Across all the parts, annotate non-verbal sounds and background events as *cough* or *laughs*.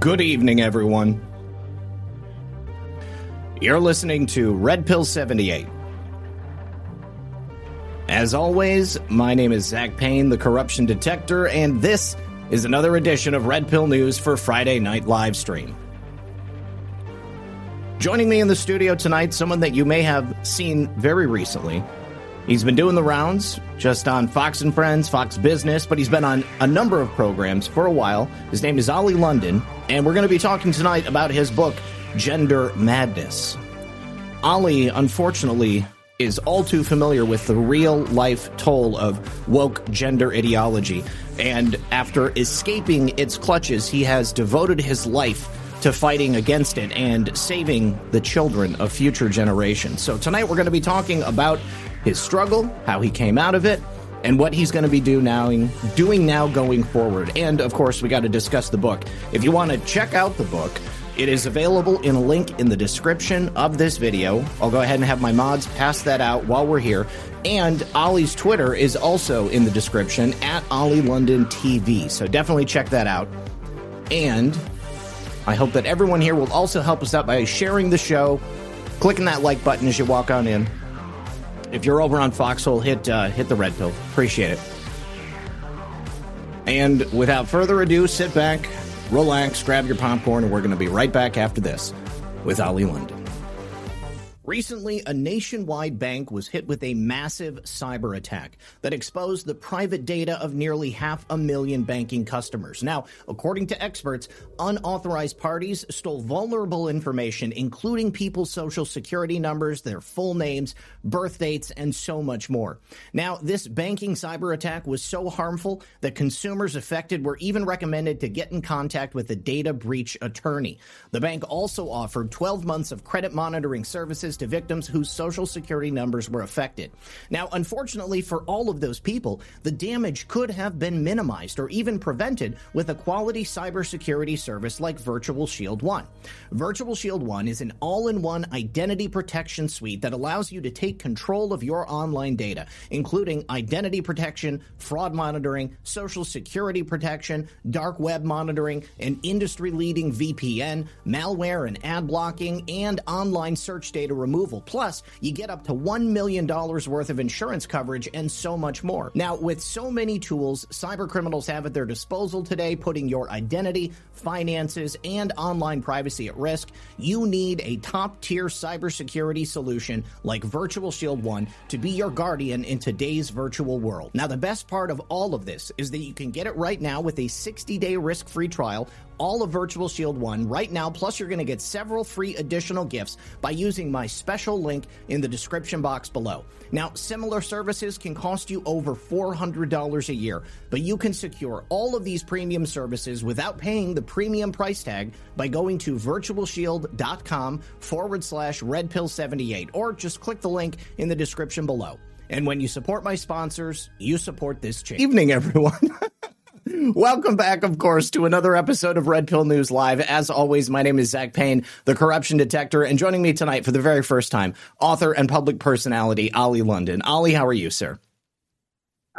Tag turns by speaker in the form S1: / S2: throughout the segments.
S1: Good evening, everyone. You're listening to Red Pill 78. As always, my name is Zak Paine, the corruption detector, and this is another edition of Red Pill News for Friday Night Live Stream. Joining me in the studio tonight, someone that you may have seen very recently. He's been doing the rounds just on Fox and Friends, Fox Business, but he's been on a number of programs for a while. His name is Oli London, and we're going to be talking tonight about his book, Gender Madness. Oli, unfortunately, is all too familiar with the real life toll of woke gender ideology. And after escaping its clutches, he has devoted his life to fighting against it and saving the children of future generations. So tonight we're going to be talking about his struggle, how he came out of it, and what he's going to be do now, doing now going forward. And of course, we got to discuss the book. If you want to check out the book, it is available in a link in the description of this video. I'll go ahead and have my mods pass that out while we're here. And Oli's Twitter is also in the description at Oli London TV. So definitely check that out. And I hope that everyone here will also help us out by sharing the show, clicking that like button as you walk on in. If you're over on Foxhole, hit uh, hit the red pill. Appreciate it. And without further ado, sit back, relax, grab your popcorn, and we're going to be right back after this with Oli London. Recently, a nationwide bank was hit with a massive cyber attack that exposed the private data of nearly half a million banking customers. Now, according to experts, unauthorized parties stole vulnerable information, including people's social security numbers, their full names, birth dates, and so much more. Now, this banking cyber attack was so harmful that consumers affected were even recommended to get in contact with a data breach attorney. The bank also offered 12 months of credit monitoring services to victims whose social security numbers were affected. Now, unfortunately for all of those people, the damage could have been minimized or even prevented with a quality cybersecurity service like Virtual Shield 1. Virtual Shield 1 is an all in one identity protection suite that allows you to take control of your online data, including identity protection, fraud monitoring, social security protection, dark web monitoring, an industry leading VPN, malware and ad blocking, and online search data removal removal. Plus, you get up to $1 million worth of insurance coverage and so much more. Now, with so many tools cyber criminals have at their disposal today, putting your identity, finances, and online privacy at risk, you need a top tier cybersecurity solution like Virtual Shield 1 to be your guardian in today's virtual world. Now, the best part of all of this is that you can get it right now with a 60 day risk free trial all of Virtual Shield 1 right now. Plus, you're going to get several free additional gifts by using my special link in the description box below. Now, similar services can cost you over $400 a year, but you can secure all of these premium services without paying the premium price tag by going to virtualshield.com forward slash redpill78 or just click the link in the description below. And when you support my sponsors, you support this channel. Evening, everyone. *laughs* Welcome back, of course, to another episode of Red Pill News Live. As always, my name is Zak Paine, the corruption detector, and joining me tonight for the very first time, author and public personality Oli London. Oli, how are you, sir?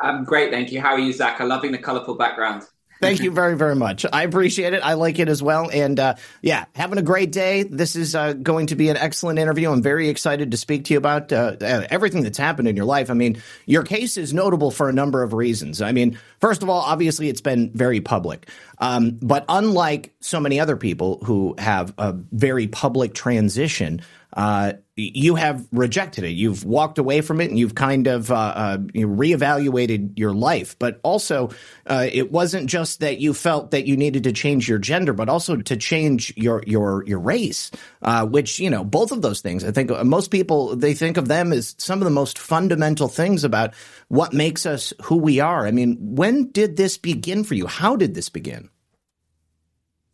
S2: I'm great, thank you. How are you, Zak? I'm loving the colorful background.
S1: Thank you very, very much. I appreciate it. I like it as well. And uh, yeah, having a great day. This is uh, going to be an excellent interview. I'm very excited to speak to you about uh, everything that's happened in your life. I mean, your case is notable for a number of reasons. I mean, first of all, obviously, it's been very public. Um, but unlike so many other people who have a very public transition, uh, you have rejected it. You've walked away from it, and you've kind of uh, uh, reevaluated your life. But also, uh, it wasn't just that you felt that you needed to change your gender, but also to change your your your race. Uh, which you know, both of those things. I think most people they think of them as some of the most fundamental things about what makes us who we are. I mean, when did this begin for you? How did this begin?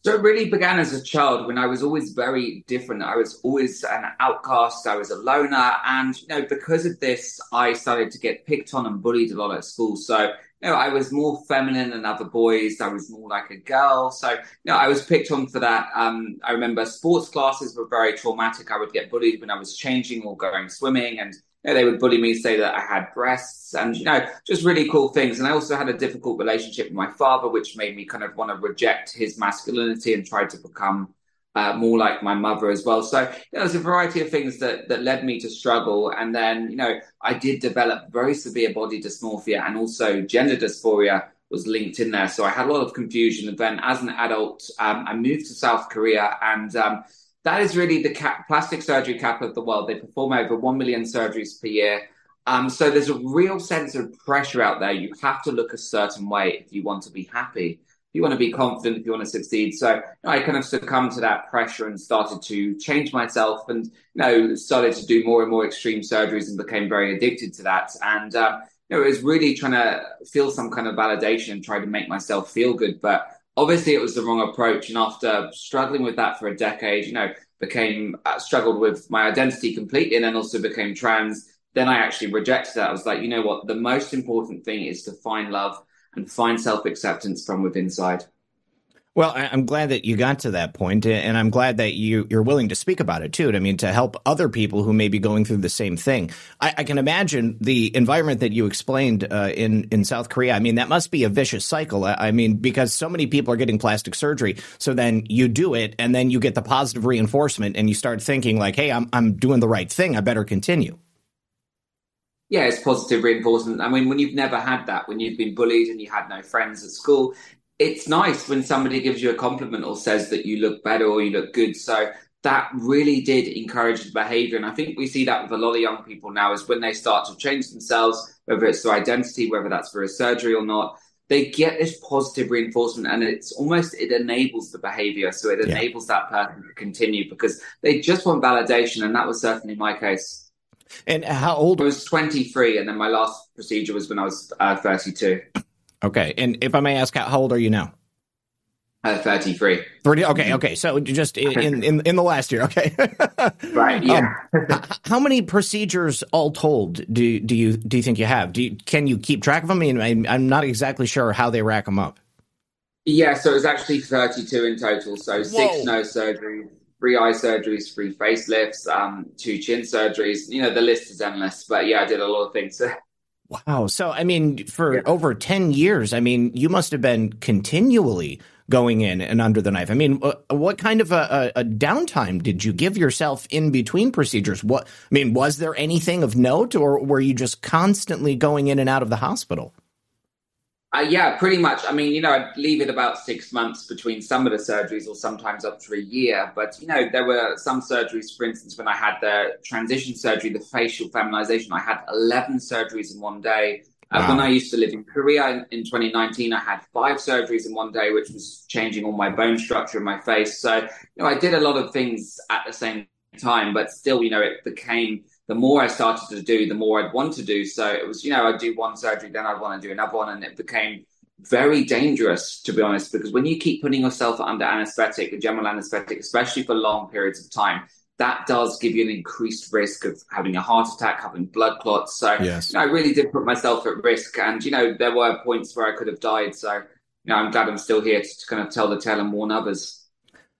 S2: So it really began as a child when I was always very different. I was always an outcast. I was a loner. And, you know, because of this, I started to get picked on and bullied a lot at school. So, you know, I was more feminine than other boys. I was more like a girl. So, you know, I was picked on for that. Um, I remember sports classes were very traumatic. I would get bullied when I was changing or going swimming. And know, they would bully me, say that I had breasts, and you know, just really cool things. And I also had a difficult relationship with my father, which made me kind of want to reject his masculinity and try to become uh, more like my mother as well. So you know, there's a variety of things that that led me to struggle. And then you know, I did develop very severe body dysmorphia and also gender dysphoria was linked in there. So I had a lot of confusion. And then as an adult, um, I moved to South Korea and um, that is really the cap, plastic surgery capital of the world. They perform over 1 million surgeries per year. Um, so there's a real sense of pressure out there. You have to look a certain way if you want to be happy, if you want to be confident, if you want to succeed. So you know, I kind of succumbed to that pressure and started to change myself and, you know, started to do more and more extreme surgeries and became very addicted to that. And, um, you know, it was really trying to feel some kind of validation and try to make myself feel good. But obviously it was the wrong approach. And after struggling with that for a decade, you know, became uh, struggled with my identity completely and then also became trans. Then I actually rejected that. I was like, you know what? The most important thing is to find love and find self acceptance from within inside.
S1: Well, I'm glad that you got to that point, and I'm glad that you you're willing to speak about it too. I mean, to help other people who may be going through the same thing. I, I can imagine the environment that you explained uh, in in South Korea. I mean, that must be a vicious cycle. I mean, because so many people are getting plastic surgery, so then you do it, and then you get the positive reinforcement, and you start thinking like, "Hey, I'm I'm doing the right thing. I better continue."
S2: yeah, it's positive reinforcement. I mean, when you've never had that, when you've been bullied and you had no friends at school, it's nice when somebody gives you a compliment or says that you look better or you look good. So that really did encourage the behavior. And I think we see that with a lot of young people now is when they start to change themselves, whether it's their identity, whether that's for a surgery or not, they get this positive reinforcement and it's almost it enables the behavior. So it enables yeah. that person to continue because they just want validation. And that was certainly my case.
S1: And how old?
S2: I was 23, and then my last procedure was when I was uh, 32.
S1: Okay. And if I may ask, how old are you now?
S2: Uh, 33.
S1: 30, okay, okay. So just in, in, in the last year, okay. *laughs*
S2: right, yeah.
S1: Um, how many procedures all told do do you do you think you have? Do you, can you keep track of them? I mean, I'm not exactly sure how they rack them up.
S2: Yeah, so it was actually 32 in total. So Whoa. six nose surgeries, three eye surgeries, three facelifts, um, two chin surgeries. You know, the list is endless. But yeah, I did a lot of things. *laughs*
S1: Wow. So, I mean, for yeah. over 10 years, I mean, you must have been continually going in and under the knife. I mean, what kind of a, a, downtime did you give yourself in between procedures? What, I mean, was there anything of note or were you just constantly going in and out of the hospital?
S2: Uh, yeah, pretty much. I mean, you know, I'd leave it about six months between some of the surgeries, or sometimes up to a year. But you know, there were some surgeries, for instance, when I had the transition surgery, the facial feminization, I had eleven surgeries in one day. Uh. When I used to live in Korea in, in, 2019, I had five surgeries in one day, which was changing all my bone structure in my face. So, you know, I did a lot of things at the same time, but still, you know, it became the more I started to do, the more I'd want to do. So it was, you know, I'd do one surgery, then I'd want to do another one. And it became very dangerous, to be honest, because when you keep putting yourself under anesthetic, a general anesthetic, especially for long periods of time, that does give you an increased risk of having a heart attack, having blood clots. So yes. you know, I really did put myself at risk. And, you know, there were points where I could have died. So, you know, I'm glad I'm still here to, to kind of tell the tale and warn others.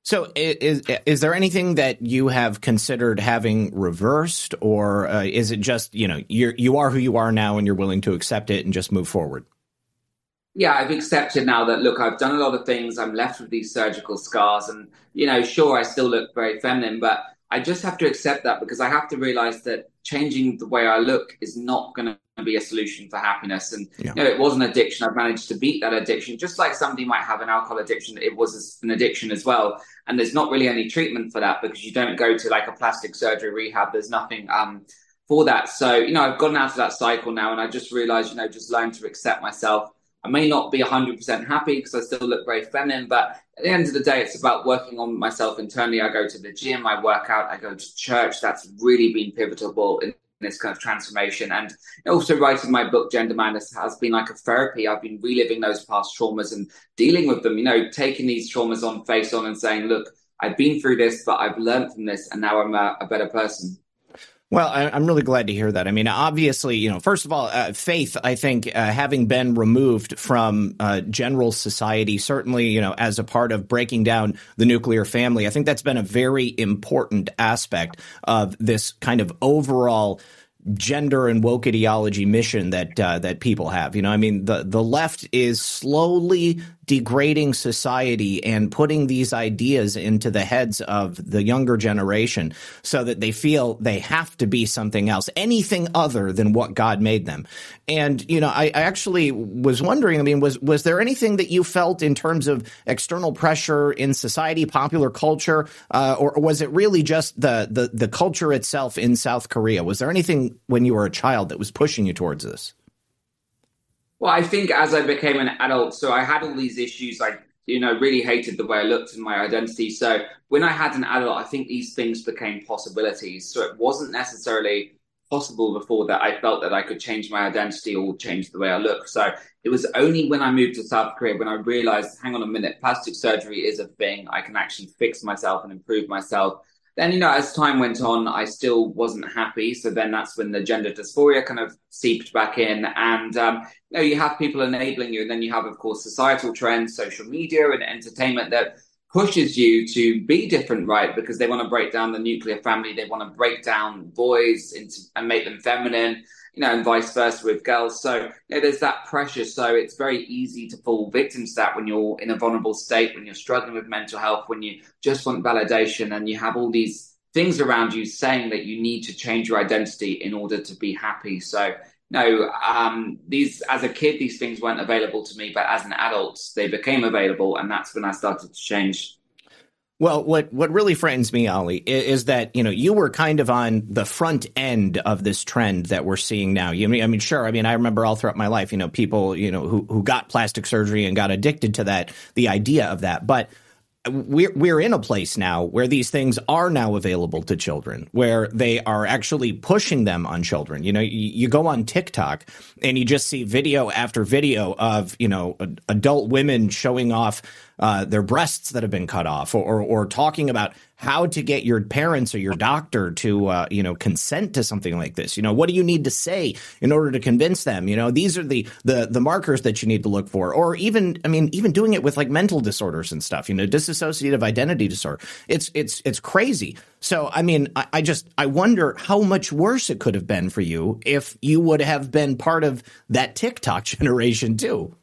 S1: So, is is there anything that you have considered having reversed, or uh, is it just you know you you are who you are now, and you're willing to accept it and just move forward?
S2: Yeah, I've accepted now that look, I've done a lot of things. I'm left with these surgical scars, and you know, sure, I still look very feminine, but I just have to accept that because I have to realize that changing the way I look is not going to be a solution for happiness. And yeah. you know, it was an addiction. I've managed to beat that addiction, just like somebody might have an alcohol addiction. It was an addiction as well. And there's not really any treatment for that because you don't go to like a plastic surgery rehab. There's nothing um, for that. So you know, I've gotten out of that cycle now, and I just realized, you know, just learn to accept myself I may not be 100% happy because I still look very feminine, but at the end of the day, it's about working on myself internally. I go to the gym, I work out, I go to church. That's really been pivotal in this kind of transformation. And also writing my book, Gender Madness, has been like a therapy. I've been reliving those past traumas and dealing with them, you know, taking these traumas on face on and saying, look, I've been through this, but I've learned from this and now I'm a, a better person.
S1: Well, I, am really glad to hear that. I mean, obviously, you know, first of all, uh, faith, I think, uh, having been removed from uh, general society, certainly, you know, as a part of breaking down the nuclear family, I think that's been a very important aspect of this kind of overall gender and woke ideology mission that uh, that people have. You know, I mean, the the left is slowly degrading society and putting these ideas into the heads of the younger generation so that they feel they have to be something else, anything other than what God made them. And, you know, I, I actually was wondering, I mean, was, was there anything that you felt in terms of external pressure in society, popular culture, uh, or, was it really just the, the, the culture itself in South Korea? Was there anything when you were a child that was pushing you towards this?
S2: Well, I think as I became an adult, so I had all these issues. I, you know, really hated the way I looked and my identity. So when I had an adult, I think these things became possibilities. So it wasn't necessarily possible before that I felt that I could change my identity or change the way I look. So it was only when I moved to South Korea when I realized, hang on a minute, plastic surgery is a thing. I can actually fix myself and improve myself then you know as time went on i still wasn't happy. So then that's when the gender dysphoria kind of seeped back in. And um, you know you have people enabling you. And then you have of course societal trends social media and entertainment that pushes you to be different right? Because they want to break down the nuclear family. They want to break down boys into, and make them feminine you know, and vice versa with girls. So, you know, there's that pressure. So it's very easy to fall victim to that when you're in a vulnerable state, when you're struggling with mental health, when you just want validation and you have all these things around you saying that you need to change your identity in order to be happy. So, no, um, these as a kid, these things weren't available to me, but as an adult, they became available, and that's when I started to change
S1: well, what what really frightens me, Oli, is, that you know you were kind of on the front end of this trend that we're seeing now. You I mean, sure. I mean, I remember all throughout my life, you know, people you know who who got plastic surgery and got addicted to that, the idea of that, but we're we're in a place now where these things are now available to children, where they are actually pushing them on children. You know, you, you go on TikTok and you just see video after video of you know adult women showing off uh, their breasts that have been cut off, or, or, or talking about how to get your parents or your doctor to uh, you know consent to something like this. You know, what do you need to say in order to convince them? You know, these are the the the markers that you need to look for, or even I mean, even doing it with like mental disorders and stuff. You know, dissociative identity disorder. It's it's it's crazy. So I mean, I, I just I wonder how much worse it could have been for you if you would have been part of that TikTok *laughs* generation too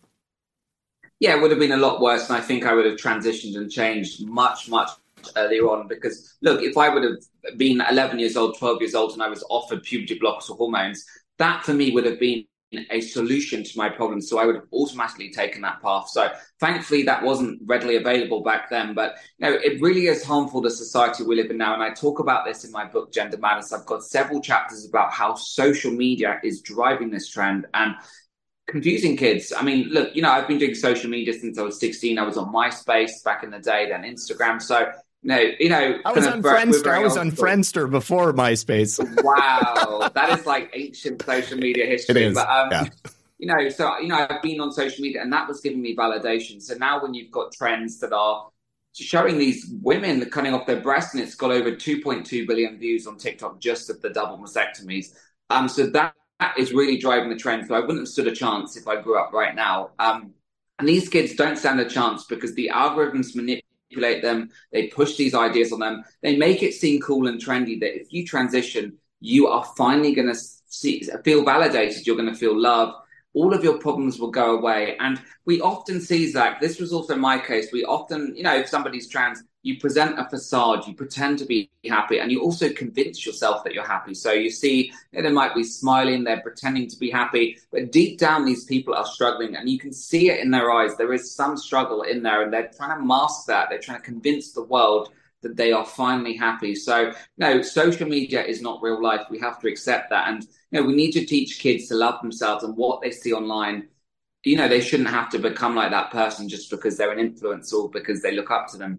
S2: yeah, it would have been a lot worse. And I think I would have transitioned and changed much, much earlier on. Because look, if I would have been 11 years old, 12 years old, and I was offered puberty blockers or hormones, that for me would have been a solution to my problem. So I would have automatically taken that path. So thankfully that wasn't readily available back then. But you know, it really is harmful to society we live in now. And I talk about this in my book, Gender Madness. I've got several chapters about how social media is driving this trend. And confusing kids. I mean, look, you know, I've been doing social media since I was 16. I was on MySpace back in the day, then Instagram. So, no, you know,
S1: I was on Friendster. I was on Friendster before MySpace.
S2: wow, *laughs* that is like ancient social media history. It is. But, um, yeah. You know, so you know, I've been on social media, and that was giving me validation. So now, when you've got trends that are showing these women cutting off their breasts, and it's got over 2.2 billion views on TikTok just of the double mastectomies. Um, so that that is really driving the trend. So I wouldn't have stood a chance if I grew up right now. Um, and these kids don't stand a chance because the algorithms manipulate them. They push these ideas on them. They make it seem cool and trendy that if you transition, you are finally going to feel validated. You're going to feel love. All of your problems will go away. And we often see, Zak, this was also my case. We often, you know, if somebody's trans, you present a facade, you pretend to be happy, and you also convince yourself that you're happy. So you see they might be smiling, they're pretending to be happy, but deep down, these people are struggling, and you can see it in their eyes. There is some struggle in there, and they're trying to mask that. They're trying to convince the world that they are finally happy. So, no, social media is not real life. We have to accept that. And, you know, we need to teach kids to love themselves and what they see online. You know, they shouldn't have to become like that person just because they're an influencer or because they look up to them.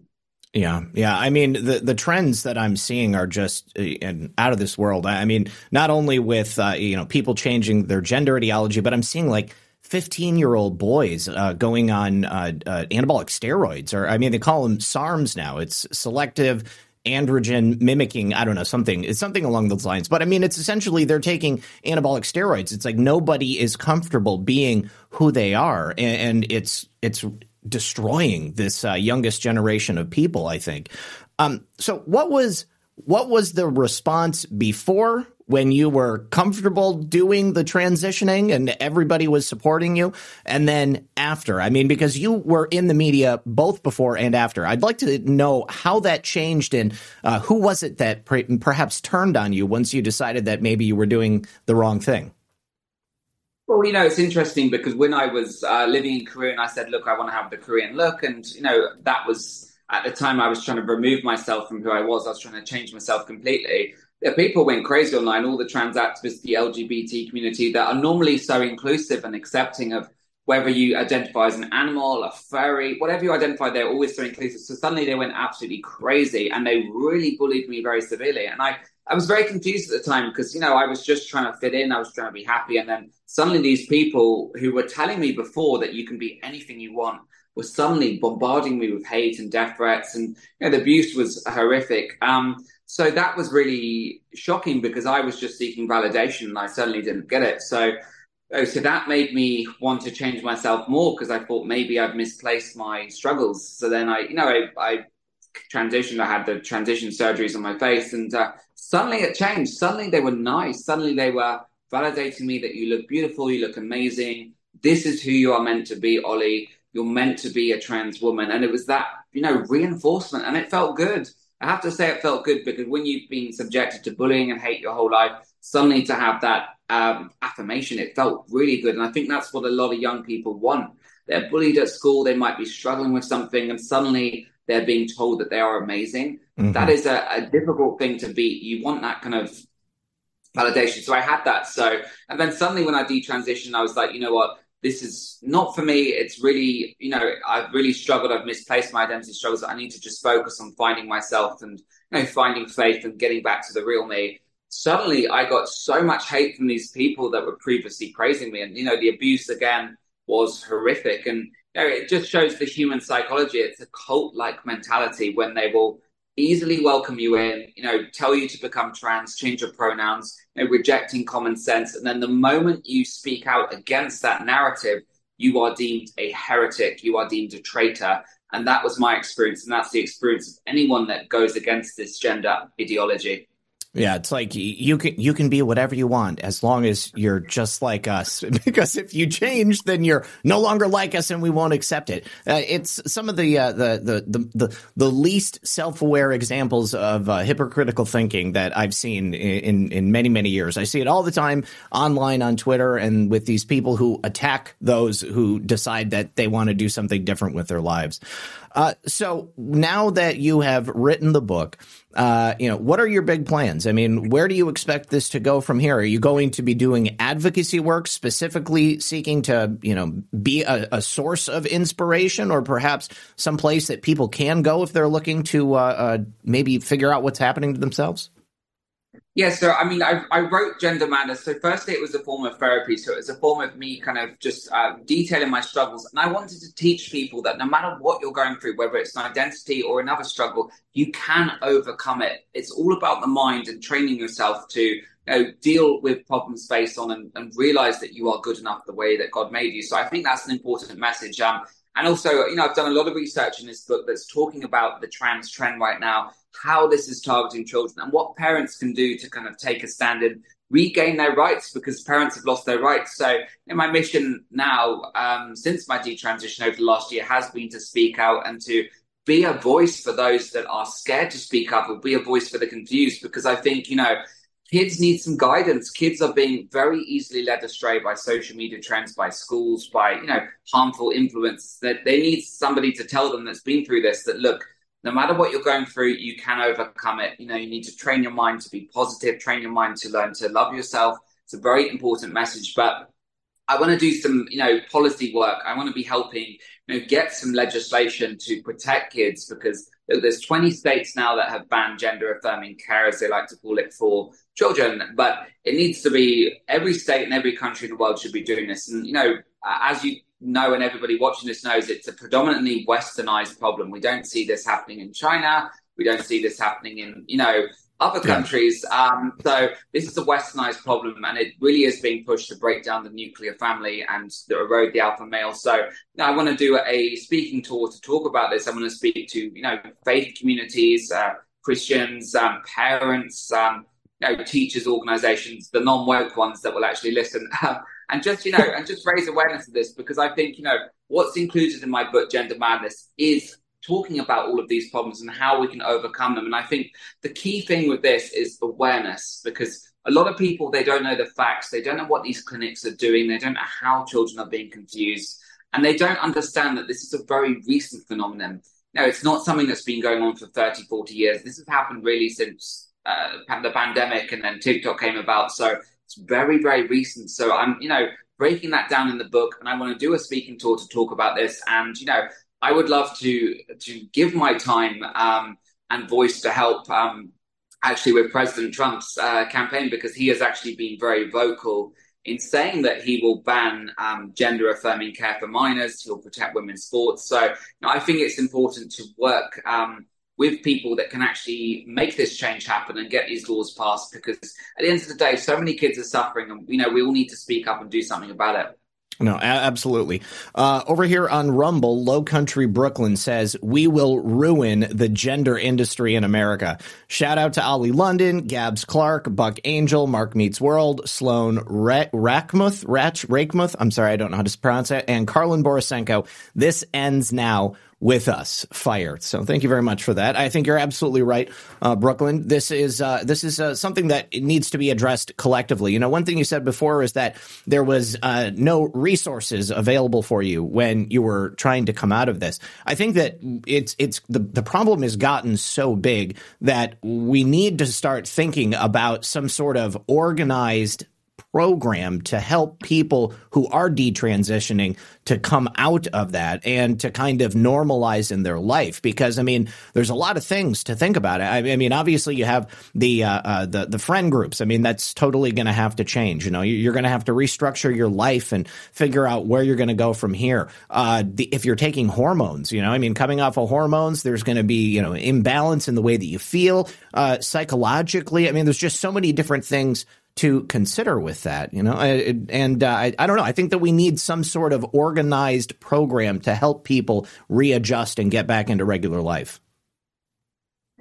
S1: Yeah, yeah. I mean, the the trends that I'm seeing are just uh, out of this world. I mean, not only with uh, you know people changing their gender ideology, but I'm seeing like 15 year old boys uh, going on uh, uh, anabolic steroids, or I mean, they call them SARMs now. It's selective androgen mimicking. I don't know something. It's something along those lines. But I mean, it's essentially they're taking anabolic steroids. It's like nobody is comfortable being who they are, and, and it's it's destroying this uh, youngest generation of people. I think. Um, so, what was what was the response before when you were comfortable doing the transitioning and everybody was supporting you and then after i mean because you were in the media both before and after i'd like to know how that changed and uh, who was it that perhaps turned on you once you decided that maybe you were doing the wrong thing
S2: well, you know, it's interesting because when I was uh, living in Korea and I said, look, I want to have the Korean look. And, you know, that was at the time I was trying to remove myself from who I was. I was trying to change myself completely yeah, people went crazy online. All the trans activists, the LGBT community that are normally so inclusive and accepting of whether you identify as an animal, a furry, whatever you identify, they're always so inclusive. So suddenly they went absolutely crazy and they really bullied me very severely. And I, I was very confused at the time because, you know, I was just trying to fit in. I was trying to be happy. And then suddenly these people who were telling me before that you can be anything you want were suddenly bombarding me with hate and death threats. And, you know, the abuse was horrific. Um, so that was really shocking because I was just seeking validation and I certainly didn't get it. So, oh, so that made me want to change myself more because I thought maybe I've misplaced my struggles. So then I, you know, I, I transitioned. I had the transition surgeries on my face, and uh, suddenly it changed. Suddenly they were nice. Suddenly they were validating me that you look beautiful, you look amazing. This is who you are meant to be, Oli. You're meant to be a trans woman, and it was that you know reinforcement, and it felt good. I have to say it felt good because when you've been subjected to bullying and hate your whole life, suddenly to have that um, affirmation, it felt really good. And I think that's what a lot of young people want. They're bullied at school, they might be struggling with something, and suddenly they're being told that they are amazing. Mm-hmm. That is a, a difficult thing to beat. You want that kind of validation. So I had that. So, and then suddenly when I detransitioned, I was like, you know what? this is not for me. It's really, you know, I've really struggled. I've misplaced my identity struggles. I need to just focus on finding myself and, you know, finding faith and getting back to the real me. Suddenly, I got so much hate from these people that were previously praising me. And, you know, the abuse again was horrific. And, you know, it just shows the human psychology. It's a cult like mentality when they will easily welcome you in, you know, tell you to become trans, change your pronouns, you know, rejecting common sense. And then the moment you speak out against that narrative, you are deemed a heretic, you are deemed a traitor. And that was my experience. And that's the experience of anyone that goes against this gender ideology.
S1: Yeah, it's like you can you can be whatever you want as long as you're just like us. *laughs* because if you change, then you're no longer like us, and we won't accept it. Uh, it's some of the, uh, the, the the the the least self aware examples of uh, hypocritical thinking that I've seen in in many many years. I see it all the time online on Twitter and with these people who attack those who decide that they want to do something different with their lives. Uh, so now that you have written the book, uh, you know, what are your big plans? I mean, where do you expect this to go from here? Are you going to be doing advocacy work specifically seeking to, you know, be a, a source of inspiration or perhaps some place that people can go if they're looking to uh, uh maybe figure out what's happening to themselves?
S2: Yeah, so I mean, I, I wrote Gender Madness. So, firstly, it was a form of therapy. So, it was a form of me kind of just uh, detailing my struggles. And I wanted to teach people that no matter what you're going through, whether it's an identity or another struggle, you can overcome it. It's all about the mind and training yourself to you know, deal with problems based on and, and, realize that you are good enough the way that God made you. So, I think that's an important message. Um, and also, you know, I've done a lot of research in this book that's talking about the trans trend right now how this is targeting children and what parents can do to kind of take a stand and regain their rights because parents have lost their rights. So, in my mission now, um, since my detransition over the last year, has been to speak out and to be a voice for those that are scared to speak up or be a voice for the confused because I think, you know, kids need some guidance. Kids are being very easily led astray by social media trends, by schools, by, you know, harmful influence that they need somebody to tell them that's been through this that look, no matter what you're going through, you can overcome it. You know, you need to train your mind to be positive, train your mind to learn to love yourself. It's a very important message, but I want to do some, you know, policy work. I want to be helping, you know, get some legislation to protect kids because there's 20 states now that have banned gender affirming care, as they like to call it, for children. But it needs to be every state and every country in the world should be doing this. And, you know, as you know, and everybody watching this knows, it's a predominantly westernized problem. We don't see this happening in China. We don't see this happening in, you know, other countries. Yeah. Um, so this is a westernized problem, and it really is being pushed to break down the nuclear family and erode the alpha male. So I want to do a speaking tour to talk about this. I want to speak to you know faith communities, uh, Christians, um, parents, um, you know, teachers, organisations, the non woke ones that will actually listen. *laughs* and just you know, and just raise awareness of this because I think you know what's included in my book, Gender Madness, is talking about all of these problems and how we can overcome them. And I think the key thing with this is awareness because a lot of people they don't know the facts, they don't know what these clinics are doing, they don't know how children are being confused, and they don't understand that this is a very recent phenomenon. No, it's not something that's been going on for 30, 40 years. This has happened really since uh, the pandemic and then TikTok came about. So it's very, very recent. So I'm, you know, breaking that down in the book and I want to do a speaking tour to talk about this. And, you know, I would love to to give my time um, and voice to help um, actually with President Trump's uh, campaign because he has actually been very vocal in saying that he will ban um, gender affirming care for minors, he'll protect women's sports. So you know, I think it's important to work um, with people that can actually make this change happen and get these laws passed because at the end of the day, so many kids are suffering and you know we all need to speak up and do something about it.
S1: No, absolutely. Uh, over here on Rumble, Low Country Brooklyn says, We will ruin the gender industry in America. Shout out to Oli London, Gabs Clark, Buck Angel, Mark Meets World, Sloan Ra- Rackmuth, Ratch, Rakemuth, I'm sorry, I don't know how to pronounce it, and Karlin Borisenko. This ends now with us fire. So thank you very much for that. I think you're absolutely right, uh, Brooklyn. This is uh, this is uh, something that needs to be addressed collectively. You know, one thing you said before is that there was uh, no resources available for you when you were trying to come out of this. I think that it's it's the the problem has gotten so big that we need to start thinking about some sort of organized program to help people who are detransitioning to come out of that and to kind of normalize in their life. Because I mean, there's a lot of things to think about. I, mean, obviously you have the uh, uh, the the friend groups. I mean, that's totally going to have to change. You know, you're going to have to restructure your life and figure out where you're going to go from here. Uh, the, if you're taking hormones, you know, I mean, coming off of hormones, there's going to be you know imbalance in the way that you feel uh, psychologically. I mean, there's just so many different things to consider with that, you know, and uh, I, I don't know. I think that we need some sort of organized program to help people readjust and get back into regular life.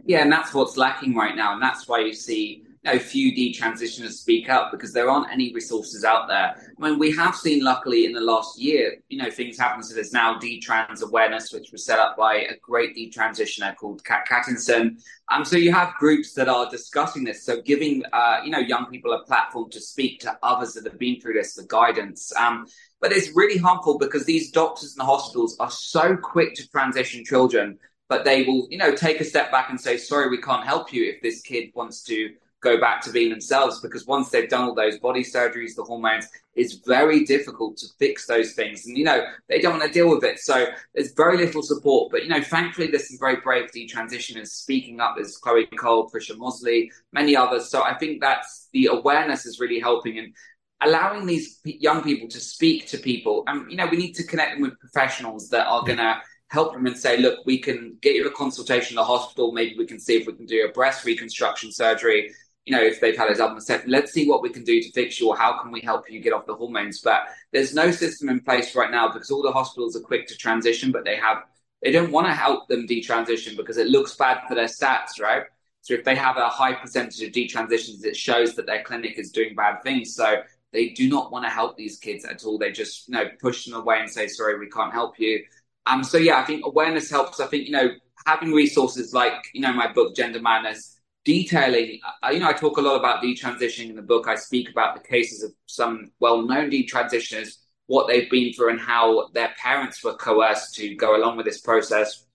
S2: Yeah, and that's what's lacking right now, and that's why you see know, few detransitioners speak up because there aren't any resources out there. I mean, we have seen, luckily, in the last year, you know, things happen. So there's now detrans awareness, which was set up by a great detransitioner called Kat Cattinson. Um, so you have groups that are discussing this. So giving, uh, you know, young people a platform to speak to others that have been through this for guidance. Um, but it's really harmful because these doctors and hospitals are so quick to transition children but they will, you know, take a step back and say, sorry, we can't help you if this kid wants to go back to being themselves because once they've done all those body surgeries, the hormones, it's very difficult to fix those things. And, you know, they don't want to deal with it. So there's very little support. But, you know, thankfully, there's some very brave detransitioners speaking up. There's Chloe Cole, Prisha Mosley, many others. So I think that's the awareness is really helping. And allowing these young people to speak to people. And, you know, we need to connect them with professionals that are going to help them and say, look, we can get you a consultation in the hospital. Maybe we can see if we can do a breast reconstruction surgery you know, if they've had a double mastectomy, let's see what we can do to fix you or how can we help you get off the hormones. But there's no system in place right now because all the hospitals are quick to transition, but they have they don't want to help them detransition because it looks bad for their stats, right? So if they have a high percentage of detransitions, it shows that their clinic is doing bad things. So they do not want to help these kids at all. They just, you know, push them away and say, sorry, we can't help you. Um, so yeah, I think awareness helps. I think, you know, having resources like, you know, my book, Gender Madness, detailing, you know, I talk a lot about detransitioning in the book. I speak about the cases of some well known detransitioners, what they've been through, and how their parents were coerced to go along with this process.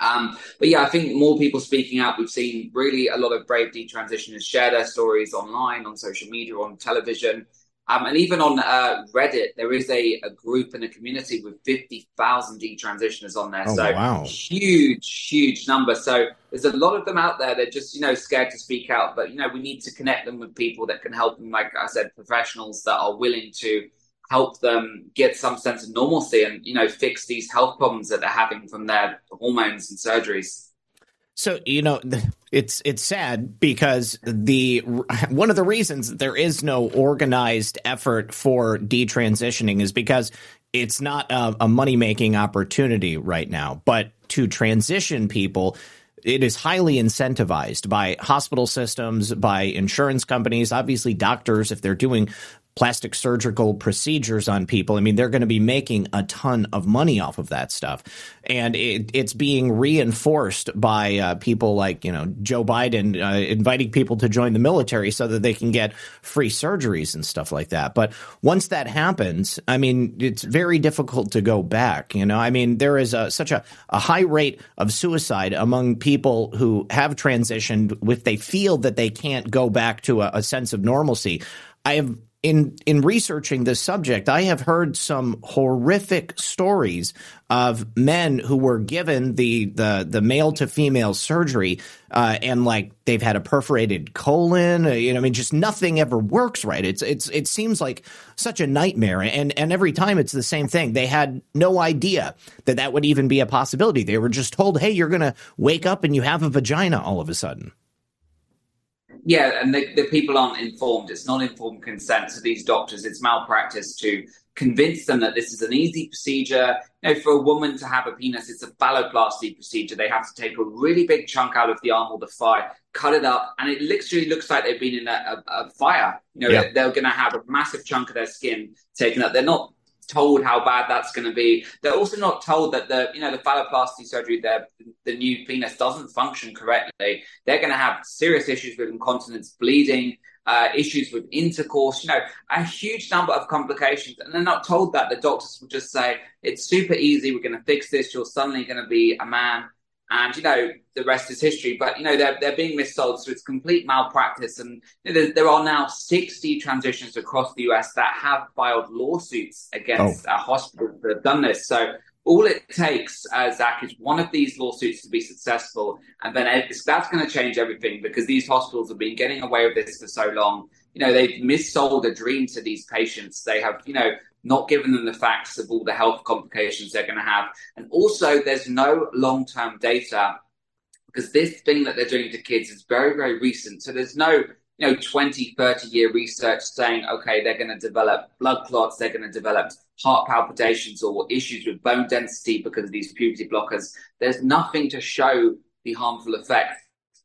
S2: Um, but yeah, I think more people speaking out. We've seen really a lot of brave detransitioners share their stories online, on social media, on television. Um, and even on uh, Reddit, there is a, a, group and a community with 50,000 detransitioners on there.
S1: Oh,
S2: so
S1: wow.
S2: huge, huge number. So there's a lot of them out there. They're just, you know, scared to speak out. But, you know, we need to connect them with people that can help them, like I said, professionals that are willing to help them get some sense of normalcy and, you know, fix these health problems that they're having from their hormones and surgeries.
S1: So you know, *laughs* it's it's sad because the *laughs* one of the reasons there is no organized effort for detransitioning is because it's not a, a money making opportunity right now. But to transition people, it is highly incentivized by hospital systems, by insurance companies, obviously doctors if they're doing plastic surgical procedures on people. I mean, they're going to be making a ton of money off of that stuff. And it, it's being reinforced by uh, people like, you know, Joe Biden uh, inviting people to join the military so that they can get free surgeries and stuff like that. But once that happens, I mean, it's very difficult to go back. You know, I mean, there is a, such a, a high rate of suicide among people who have transitioned if they feel that they can't go back to a, a sense of normalcy. I have in in researching this subject, I have heard some horrific stories of men who were given the the the male to female surgery, uh, and like they've had a perforated colon. Uh, you know, I mean, just nothing ever works right. It's it's it seems like such a nightmare, and and every time it's the same thing. They had no idea that that would even be a possibility. They were just told, "Hey, you're going to wake up and you have a vagina all of a sudden."
S2: Yeah, and the, the people aren't informed. It's not informed consent to these doctors. It's malpractice to convince them that this is an easy procedure. You know, for a woman to have a penis, it's a phalloplasty procedure. They have to take a really big chunk out of the arm or the thigh, cut it up, and it literally looks like they've been in a, a, a fire. You know, yeah. they're, they're going to have a massive chunk of their skin taken up. They're not told how bad that's going to be. They're also not told that the you know the phalloplasty surgery, the the new penis doesn't function correctly. They're going to have serious issues with incontinence, bleeding, uh, issues with intercourse. You know, a huge number of complications, and they're not told that. The doctors will just say it's super easy. We're going to fix this. You're suddenly going to be a man and you know the rest is history. But you know they're they're being missold, so it's complete malpractice. And you know, there, there, are now sixty transitions across the US that have filed lawsuits against oh. hospitals that have done this. So all it takes, uh, Zak, is one of these lawsuits to be successful, and then that's going to change everything because these hospitals have been getting away with this for so long. You know, they've missold a dream to these patients. They have, you know, not giving them the facts of all the health complications they're going to have. And also, there's no long term data because this thing that they're doing to kids is very, very recent. So there's no you know 20 30 year research saying okay they're going to develop blood clots they're going to develop heart palpitations or issues with bone density because of these puberty blockers there's nothing to show the harmful effect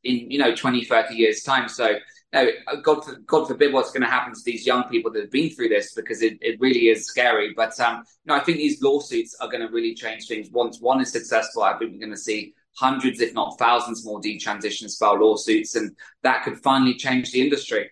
S2: in you know 20 30 years time so no, God, God forbid what's going to happen to these young people that have been through this because it, it really is scary. But um, no, I think these lawsuits are going to really change things. Once one is successful, I think we're going to see hundreds, if not thousands, more detransition style lawsuits, and that could finally change the industry.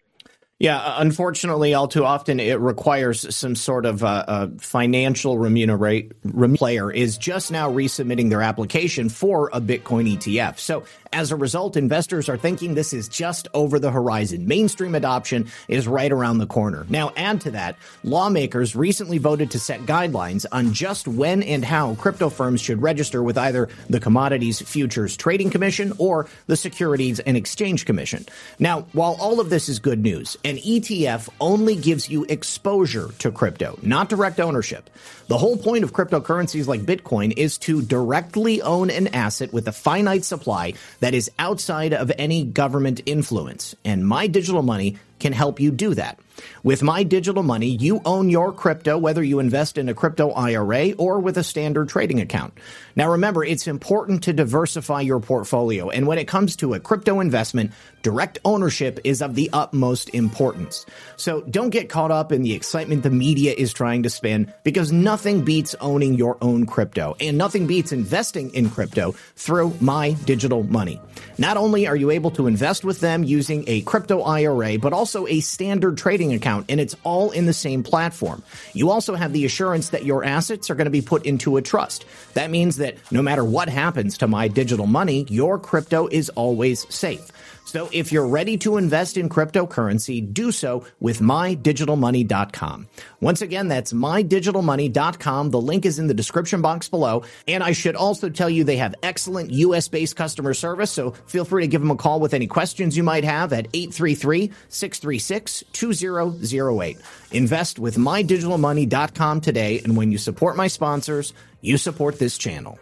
S1: Yeah, unfortunately, all too often it requires some sort of uh, uh, financial remunerate. Player is just now resubmitting their application for a Bitcoin ETF. So as a result, investors are thinking this is just over the horizon. Mainstream adoption is right around the corner. Now, add to that, lawmakers recently voted to set guidelines on just when and how crypto firms should register with either the Commodities Futures Trading Commission or the Securities and Exchange Commission. Now, while all of this is good news, an ETF only gives you exposure to crypto, not direct ownership. The whole point of cryptocurrencies like Bitcoin is to directly own an asset with a finite supply that is outside of any government influence. And My Digital Money can help you do that. With My Digital Money, you own your crypto, whether you invest in a crypto IRA or with a standard trading account. Now remember, it's important to diversify your portfolio. And when it comes to a crypto investment, direct ownership is of the utmost importance. So don't get caught up in the excitement the media is trying to spin because nothing beats owning your own crypto and nothing beats investing in crypto through My Digital Money. Not only are you able to invest with them using a crypto IRA, but also a standard trading account, and it's all in the same platform. You also have the assurance that your assets are going to be put into a trust. That means that no matter what happens to my digital money, your crypto is always safe. So if you're ready to invest in cryptocurrency, do so with mydigitalmoney.com. Once again, that's mydigitalmoney.com. The link is in the description box below. And I should also tell you they have excellent US based customer service. So feel free to give them a call with any questions you might have at 833 636 2008. Invest with mydigitalmoney.com today. And when you support my sponsors, you support this channel.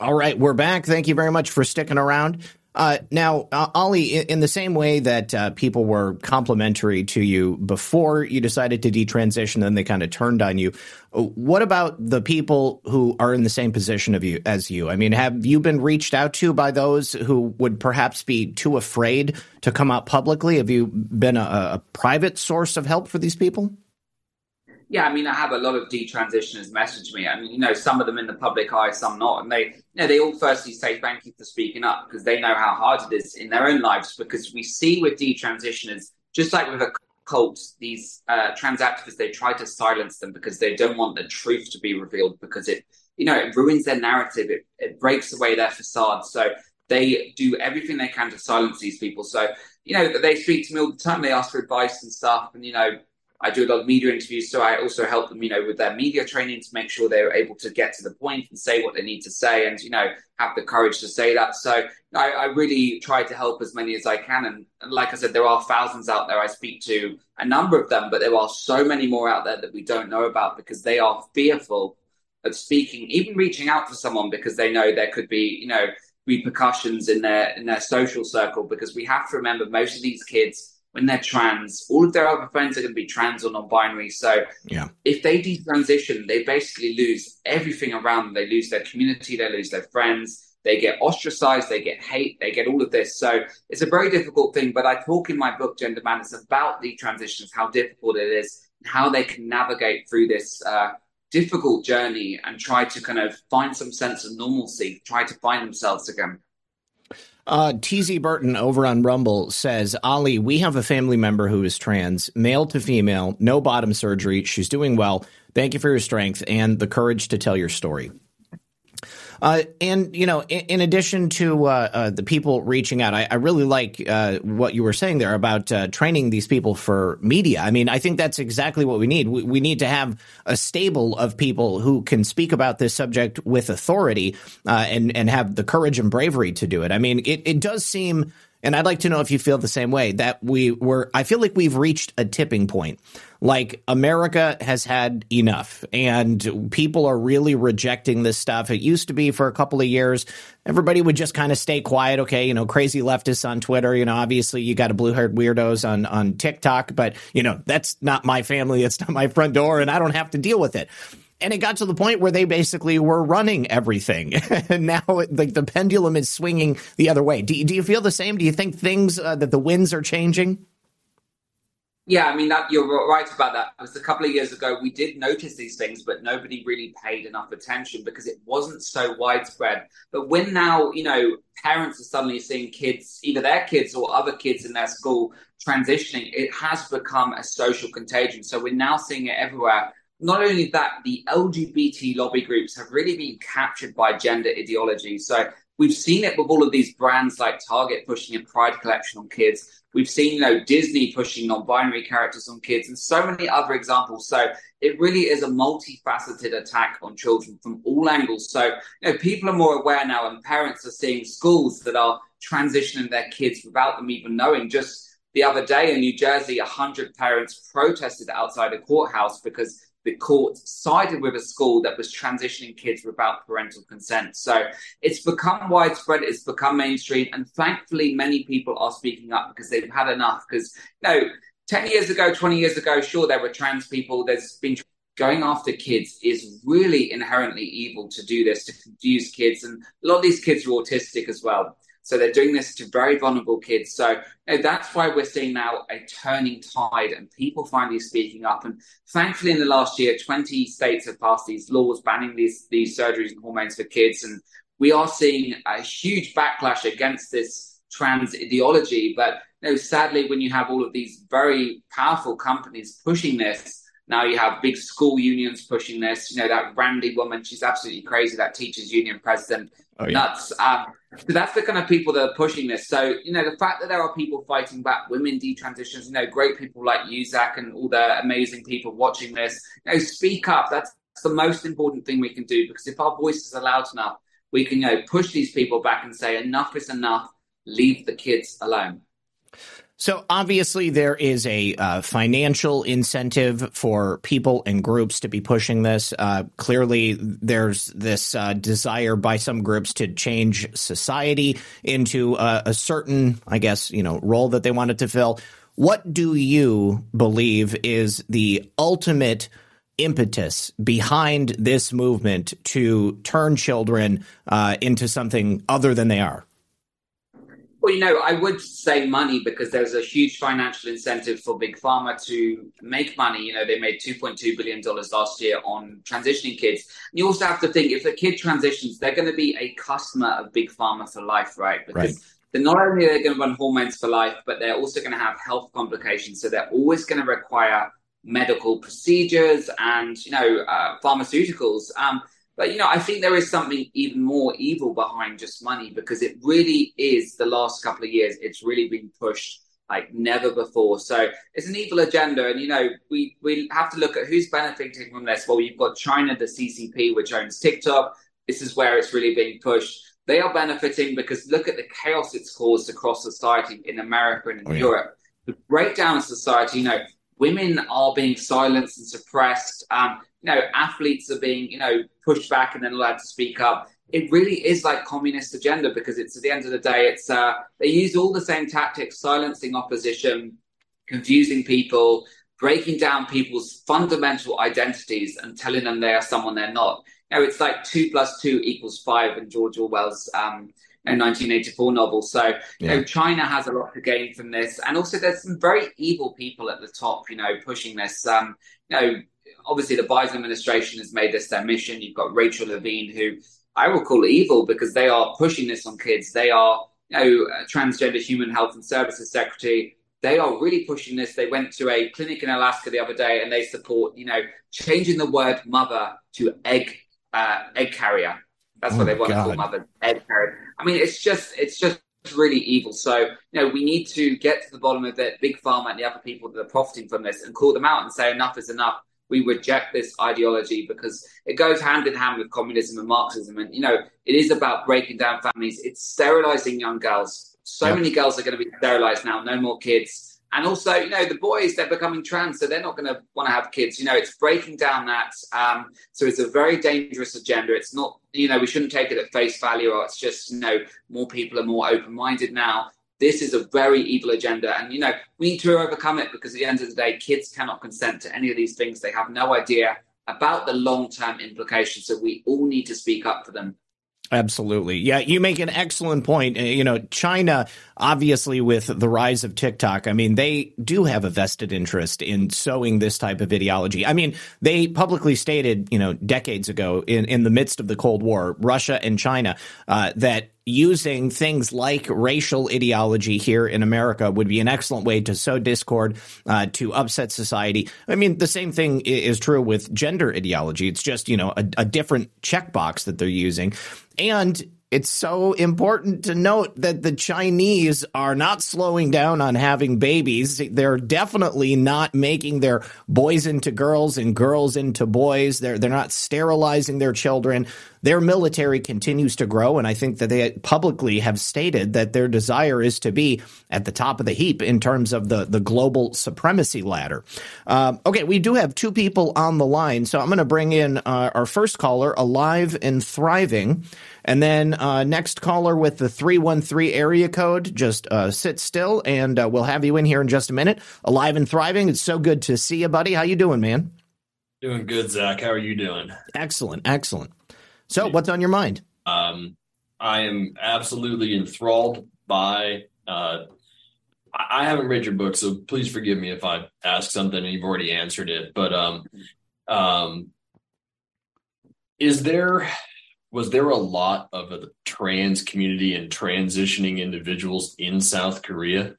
S1: All right, we're back. Thank you very much for sticking around. Uh, now, uh, Oli, in, in, the same way that uh, people were complimentary to you before you decided to detransition, then they kind of turned on you. Uh, what about the people who are in the same position of you as you? I mean, have you been reached out to by those who would perhaps be too afraid to come out publicly? Have you been a, a private source of help for these people?
S2: Yeah, I mean, I have a lot of detransitioners message me. I mean, you know, some of them in the public eye, some not, and they, you know, they all firstly say thank you for speaking up because they know how hard it is in their own lives. Because we see with detransitioners, just like with a cult, these uh, trans activists, they try to silence them because they don't want the truth to be revealed because it, you know, it ruins their narrative. It, it breaks away their facade. So they do everything they can to silence these people. So, you know, they speak to me all the time. They ask for advice and stuff, and you know I do a lot of media interviews, so I also help them, you know, with their media training to make sure they're able to get to the point and say what they need to say, and you know, have the courage to say that. So I, I really try to help as many as I can, and, and, like I said, there are thousands out there. I speak to a number of them, but there are so many more out there that we don't know about because they are fearful of speaking, even reaching out to someone because they know there could be, you know, repercussions in their in their social circle. Because we have to remember, most of these kids when they're trans, all of their other friends are going to be trans or non-binary. So
S1: yeah.
S2: if they detransition, they basically lose everything around them. They lose their community, they lose their friends, they get ostracized, they get hate, they get all of this. So it's a very difficult thing. But I talk in my book, Gender Madness, about the transitions, how difficult it is, how they can navigate through this uh, difficult journey and try to kind of find some sense of normalcy, try to find themselves again.
S1: Uh, TZ Burton over on Rumble says, Oli, we have a family member who is trans, male to female, no bottom surgery. She's doing well. Thank you for your strength and the courage to tell your story. Uh, and you know, in, in addition to uh, uh, the people reaching out, I, I really like uh, what you were saying there about uh, training these people for media. I mean, I think that's exactly what we need. We, we, need to have a stable of people who can speak about this subject with authority and and have the courage and bravery to do it. I mean, it, it does seem and I'd like to know if you feel the same way that we were, I feel like we've reached a tipping point. Like America has had enough and people are really rejecting this stuff. It used to be for a couple of years, everybody would just kind of stay quiet. Okay. You know, crazy leftists on Twitter, you know, obviously you got a blue haired weirdos on, on TikTok, but you know, that's not my family. It's not my front door and I don't have to deal with it and it got to the point where they basically were running everything. *laughs* and now like the pendulum is swinging the other way. Do, do you feel the same? Do you think things uh, that the winds are changing?
S2: Yeah, I mean that you're right about that. It was a couple of years ago we did notice these things, but nobody really paid enough attention because it wasn't so widespread. But when now, you know, parents are suddenly seeing kids, either their kids or other kids in their school transitioning, it has become a social contagion. So we're now seeing it everywhere not only that, the LGBT lobby groups have really been captured by gender ideology. So we've seen it with all of these brands like Target pushing a Pride collection on kids. We've seen, you know, Disney pushing non-binary characters on kids, and so many other examples. So it really is a multifaceted attack on children from all angles. So you know, people are more aware now, and parents are seeing schools that are transitioning their kids without them even knowing. Just the other day in New Jersey, hundred parents protested outside a courthouse because the court sided with a school that was transitioning kids without parental consent. So it's become widespread, it's become mainstream, and thankfully, many people are speaking up because they've had enough. Because you know, 10 years ago, 20 years ago, sure, there were trans people. There's been going after kids is really inherently evil to do this, to confuse kids. And a lot of these kids are autistic as well. So they're doing this to very vulnerable kids. So that's why we're seeing now a turning tide and people finally speaking up. And thankfully, in the last year, 20 states have passed these laws banning these, these surgeries and hormones for kids. And we are seeing a huge backlash against this trans ideology. But you know, sadly, when you have all of these very powerful companies pushing this, now you have big school unions pushing this. You know, that Randi woman, she's absolutely crazy, that teachers union president. Oh, yeah. Nuts. Um, so that's the kind of people that are pushing this. So, you know, the fact that there are people fighting back, women detransitions, you know, great people like you, Zak, and all the amazing people watching this, you know, speak up. That's the most important thing we can do because if our voices are loud enough, we can, you know, push these people back and say, enough is enough, leave the kids alone.
S1: So obviously, there is a uh, financial incentive for people and groups to be pushing this. Uh, clearly, there's this uh, desire by some groups to change society into a, certain, I guess, you know, role that they wanted to fill. What do you believe is the ultimate impetus behind this movement to turn children uh, into something other than they are?
S2: Well, you know, I would say money because there's a huge financial incentive for big pharma to make money. You know, they made $2.2 billion last year on transitioning kids. And you also have to think if a kid transitions, they're going to be a customer of big pharma for life, right? Because right. they're not only they're they going to run hormones for life, but they're also going to have health complications. So they're always going to require medical procedures and, you know, uh, pharmaceuticals. Um, but you know, I think there is something even more evil behind just money because it really is the last couple of years. It's really been pushed like never before. So it's an evil agenda, and you know, we we have to look at who's benefiting from this. Well, you've got China, the CCP, which owns TikTok. This is where it's really being pushed. They are benefiting because look at the chaos it's caused across society in America and in oh, yeah. Europe. The breakdown of society, you know, women are being silenced and suppressed. Um, you know, athletes are being, you know, pushed back and then allowed to speak up. It really is like communist agenda because it's at the end of the day, it's uh, they use all the same tactics, silencing opposition, confusing people, breaking down people's fundamental identities and telling them they are someone they're not. You know, it's like two plus two equals five in George Orwell's um, 1984 novel. So, yeah. you know, China has a lot to gain from this. And also, there's some very evil people at the top, you know, pushing this. Um, you know, obviously the Biden administration has made this their mission. You've got Rachel Levine, who I will call evil because they are pushing this on kids. They are, you know, transgender human health and services secretary. They are really pushing this. They went to a clinic in Alaska the other day and they support, you know, changing the word mother to egg uh, egg carrier. That's oh what they want God. to call mother egg carrier. I mean, it's just it's just really evil. So, you know, we need to get to the bottom of it, big pharma and the other people that are profiting from this and call them out and say enough is enough we reject this ideology because it goes hand in hand with communism and Marxism. And, you know, it is about breaking down families. It's sterilizing young girls. So many girls are going to be sterilized now, no more kids. And also, you know, the boys, they're becoming trans, so they're not going to want to have kids. You know, it's breaking down that. Um, so it's a very dangerous agenda. It's not, you know, we shouldn't take it at face value or it's just, you know, more people are more open minded now this is a very evil agenda. And, you know, we need to overcome it because at the end of the day, kids cannot consent to any of these things. They have no idea about the long term implications. So we all need to speak up for them.
S1: Absolutely. Yeah, you make an excellent point. Uh, you know, China, obviously, with the rise of TikTok, I mean, they do have a vested interest in sowing this type of ideology. I mean, they publicly stated, you know, decades ago in, in the midst of the Cold War, Russia and China, uh, that using things like racial ideology here in America would be an excellent way to sow discord, uh, to upset society. I mean, the same thing is true with gender ideology. It's just, you know, a, a different checkbox that they're using. And it's so important to note that the Chinese are not slowing down on having babies. They're definitely not making their boys into girls and girls into boys. They're they're not sterilizing their children. Their military continues to grow, and I think that they publicly have stated that their desire is to be at the top of the heap in terms of the the global supremacy ladder. Uh, okay, we do have two people on the line, so I'm going to bring in uh, our first caller, alive and thriving. And then Uh, next caller with the 313 area code, just uh, sit still and uh, we'll have you in here in just a minute. Alive and thriving. It's so good to see you, buddy. How you doing, man?
S3: Doing good, Zak. How are you doing?
S1: Excellent, excellent. So, what's on your mind?
S3: Um, I am absolutely enthralled by. Uh, I haven't read your book, so please forgive me if I ask something and you've already answered it. But um, um, is there was there a lot of the trans community and transitioning individuals in South Korea?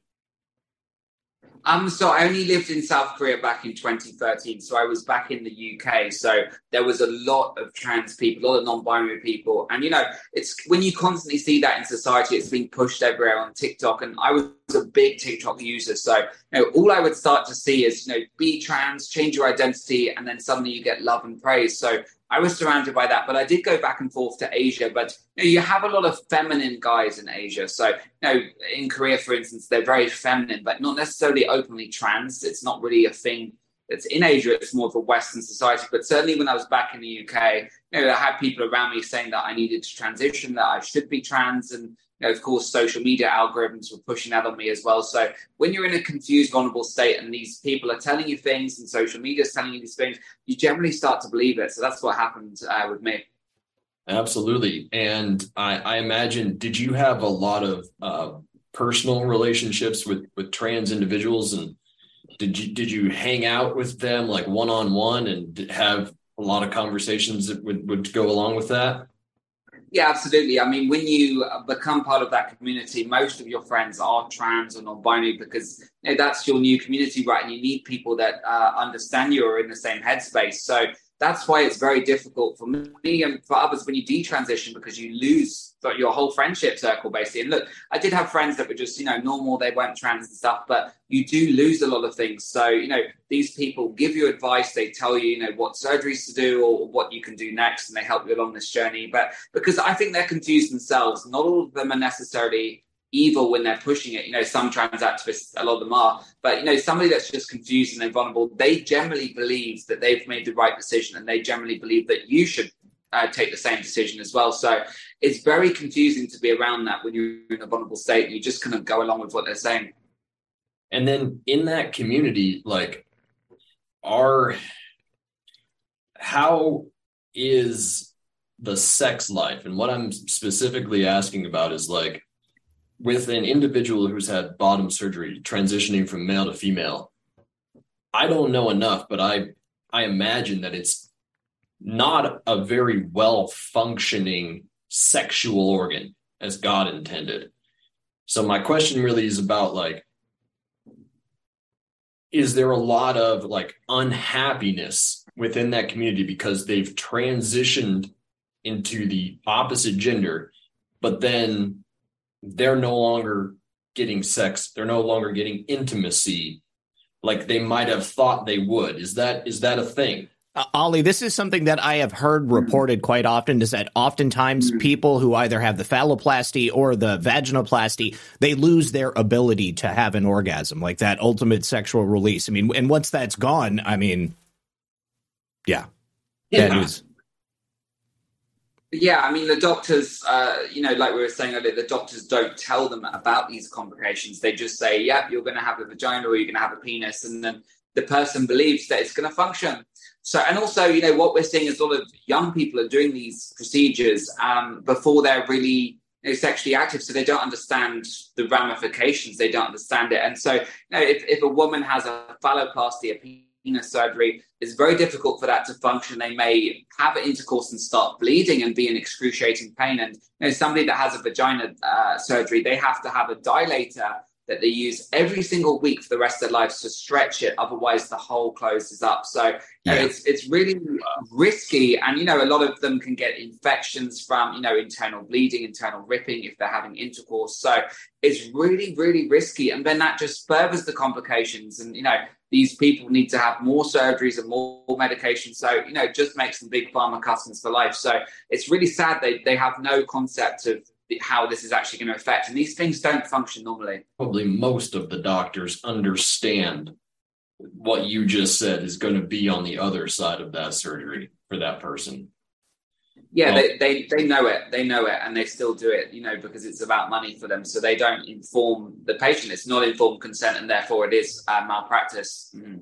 S2: Um, so I only lived in South Korea back in 2013. So I was back in the UK. So there was a lot of trans people, a lot of non-binary people, and you know, it's when you constantly see that in society, it's being pushed everywhere on TikTok. And I was a big TikTok user, so you know, all I would start to see is you know, be trans, change your identity, and then suddenly you get love and praise. So I was surrounded by that, but I did go back and forth to Asia. But you, know, you have a lot of feminine guys in Asia. So, you know, in Korea, for instance, they're very feminine, but not necessarily openly trans. It's not really a thing that's in Asia. It's more of a Western society. But certainly when I was back in the UK, you know, I had people around me saying that I needed to transition, that I should be trans, and you know, of course, social media algorithms were pushing that on me as well. So when you're in a confused, vulnerable state and these people are telling you things and social media is telling you these things, you generally start to believe it. So that's what happened uh, with me.
S3: Absolutely. And I, I, imagine, did you have a lot of uh, personal relationships with, with trans individuals and did you, did you hang out with them like one-on-one and have a lot of conversations that would, would go along with that?
S2: Yeah, absolutely. I mean, when you become part of that community, most of your friends are trans or non-binary because you know, that's your new community, right? And you need people that uh, understand you or in the same headspace. So that's why it's very difficult for me and for others when you detransition because you lose your whole friendship circle basically. And look, I did have friends that were just, you know, normal, they weren't trans and stuff, but you do lose a lot of things. So, you know, these people give you advice, they tell you, you know, what surgeries to do or what you can do next, and they help you along this journey. But because I think they're confused themselves, not all of them are necessarily evil when they're pushing it. You know, some trans activists, a lot of them are, but you know, somebody that's just confused and vulnerable, they generally believe that they've made the right decision, and they generally believe that you should uh, take the same decision as well. So it's very confusing to be around that when you're in a vulnerable state. You just kind of go along with what they're saying.
S3: And then in that community, like, are how is the sex life? And what I'm specifically asking about is like with an individual who's had bottom surgery, transitioning from male to female. I don't know enough, but I I imagine that it's not a very well functioning sexual organ as God intended. So my question really is about like is there a lot of like unhappiness within that community because they've transitioned into the opposite gender but then they're no longer getting sex they're no longer getting intimacy like they might have thought they would is that is that a thing
S1: uh, Oli, this is something that I have heard mm-hmm. reported quite often is that oftentimes mm-hmm. people who either have the phalloplasty or the vaginoplasty, they lose their ability to have an orgasm, like that ultimate sexual release. I mean, and once that's gone, I mean, yeah,
S2: yeah. that is. Yeah, I mean, the doctors, uh, you know, like we were saying earlier, the doctors don't tell them about these complications. They just say, yep, yeah, you're going to have a vagina or you're going to have a penis. And then the person believes that it's going to function. So, and also, you know, what we're seeing is a lot of young people are doing these procedures um, before they're really you know, sexually active, so they don't understand the ramifications. They don't understand it, and so, you know, if, if a woman has a phalloplasty, a penis surgery, it's very difficult for that to function. They may have intercourse and start bleeding and be in excruciating pain. And you know, somebody that has a vagina uh, surgery, they have to have a dilator that they use every single week for the rest of their lives to stretch it. Otherwise, the hole closes up. So know, it's it's really risky, and you know a lot of them can get infections from you know internal bleeding, internal ripping if they're having intercourse. So it's really really risky, and then that just furthers the complications. And you know these people need to have more surgeries and more medication. So you know just makes them big pharma customers for life. So it's really sad they they have no concept of how this is actually going to affect. And these things don't function normally.
S3: Probably most of the doctors understand what you just said is going to be on the other side of that surgery for that person.
S2: Yeah, they, they they know it. They know it, and they still do it. You know, because it's about money for them. So they don't inform the patient. It's not informed consent, and therefore it is uh, malpractice. Mm.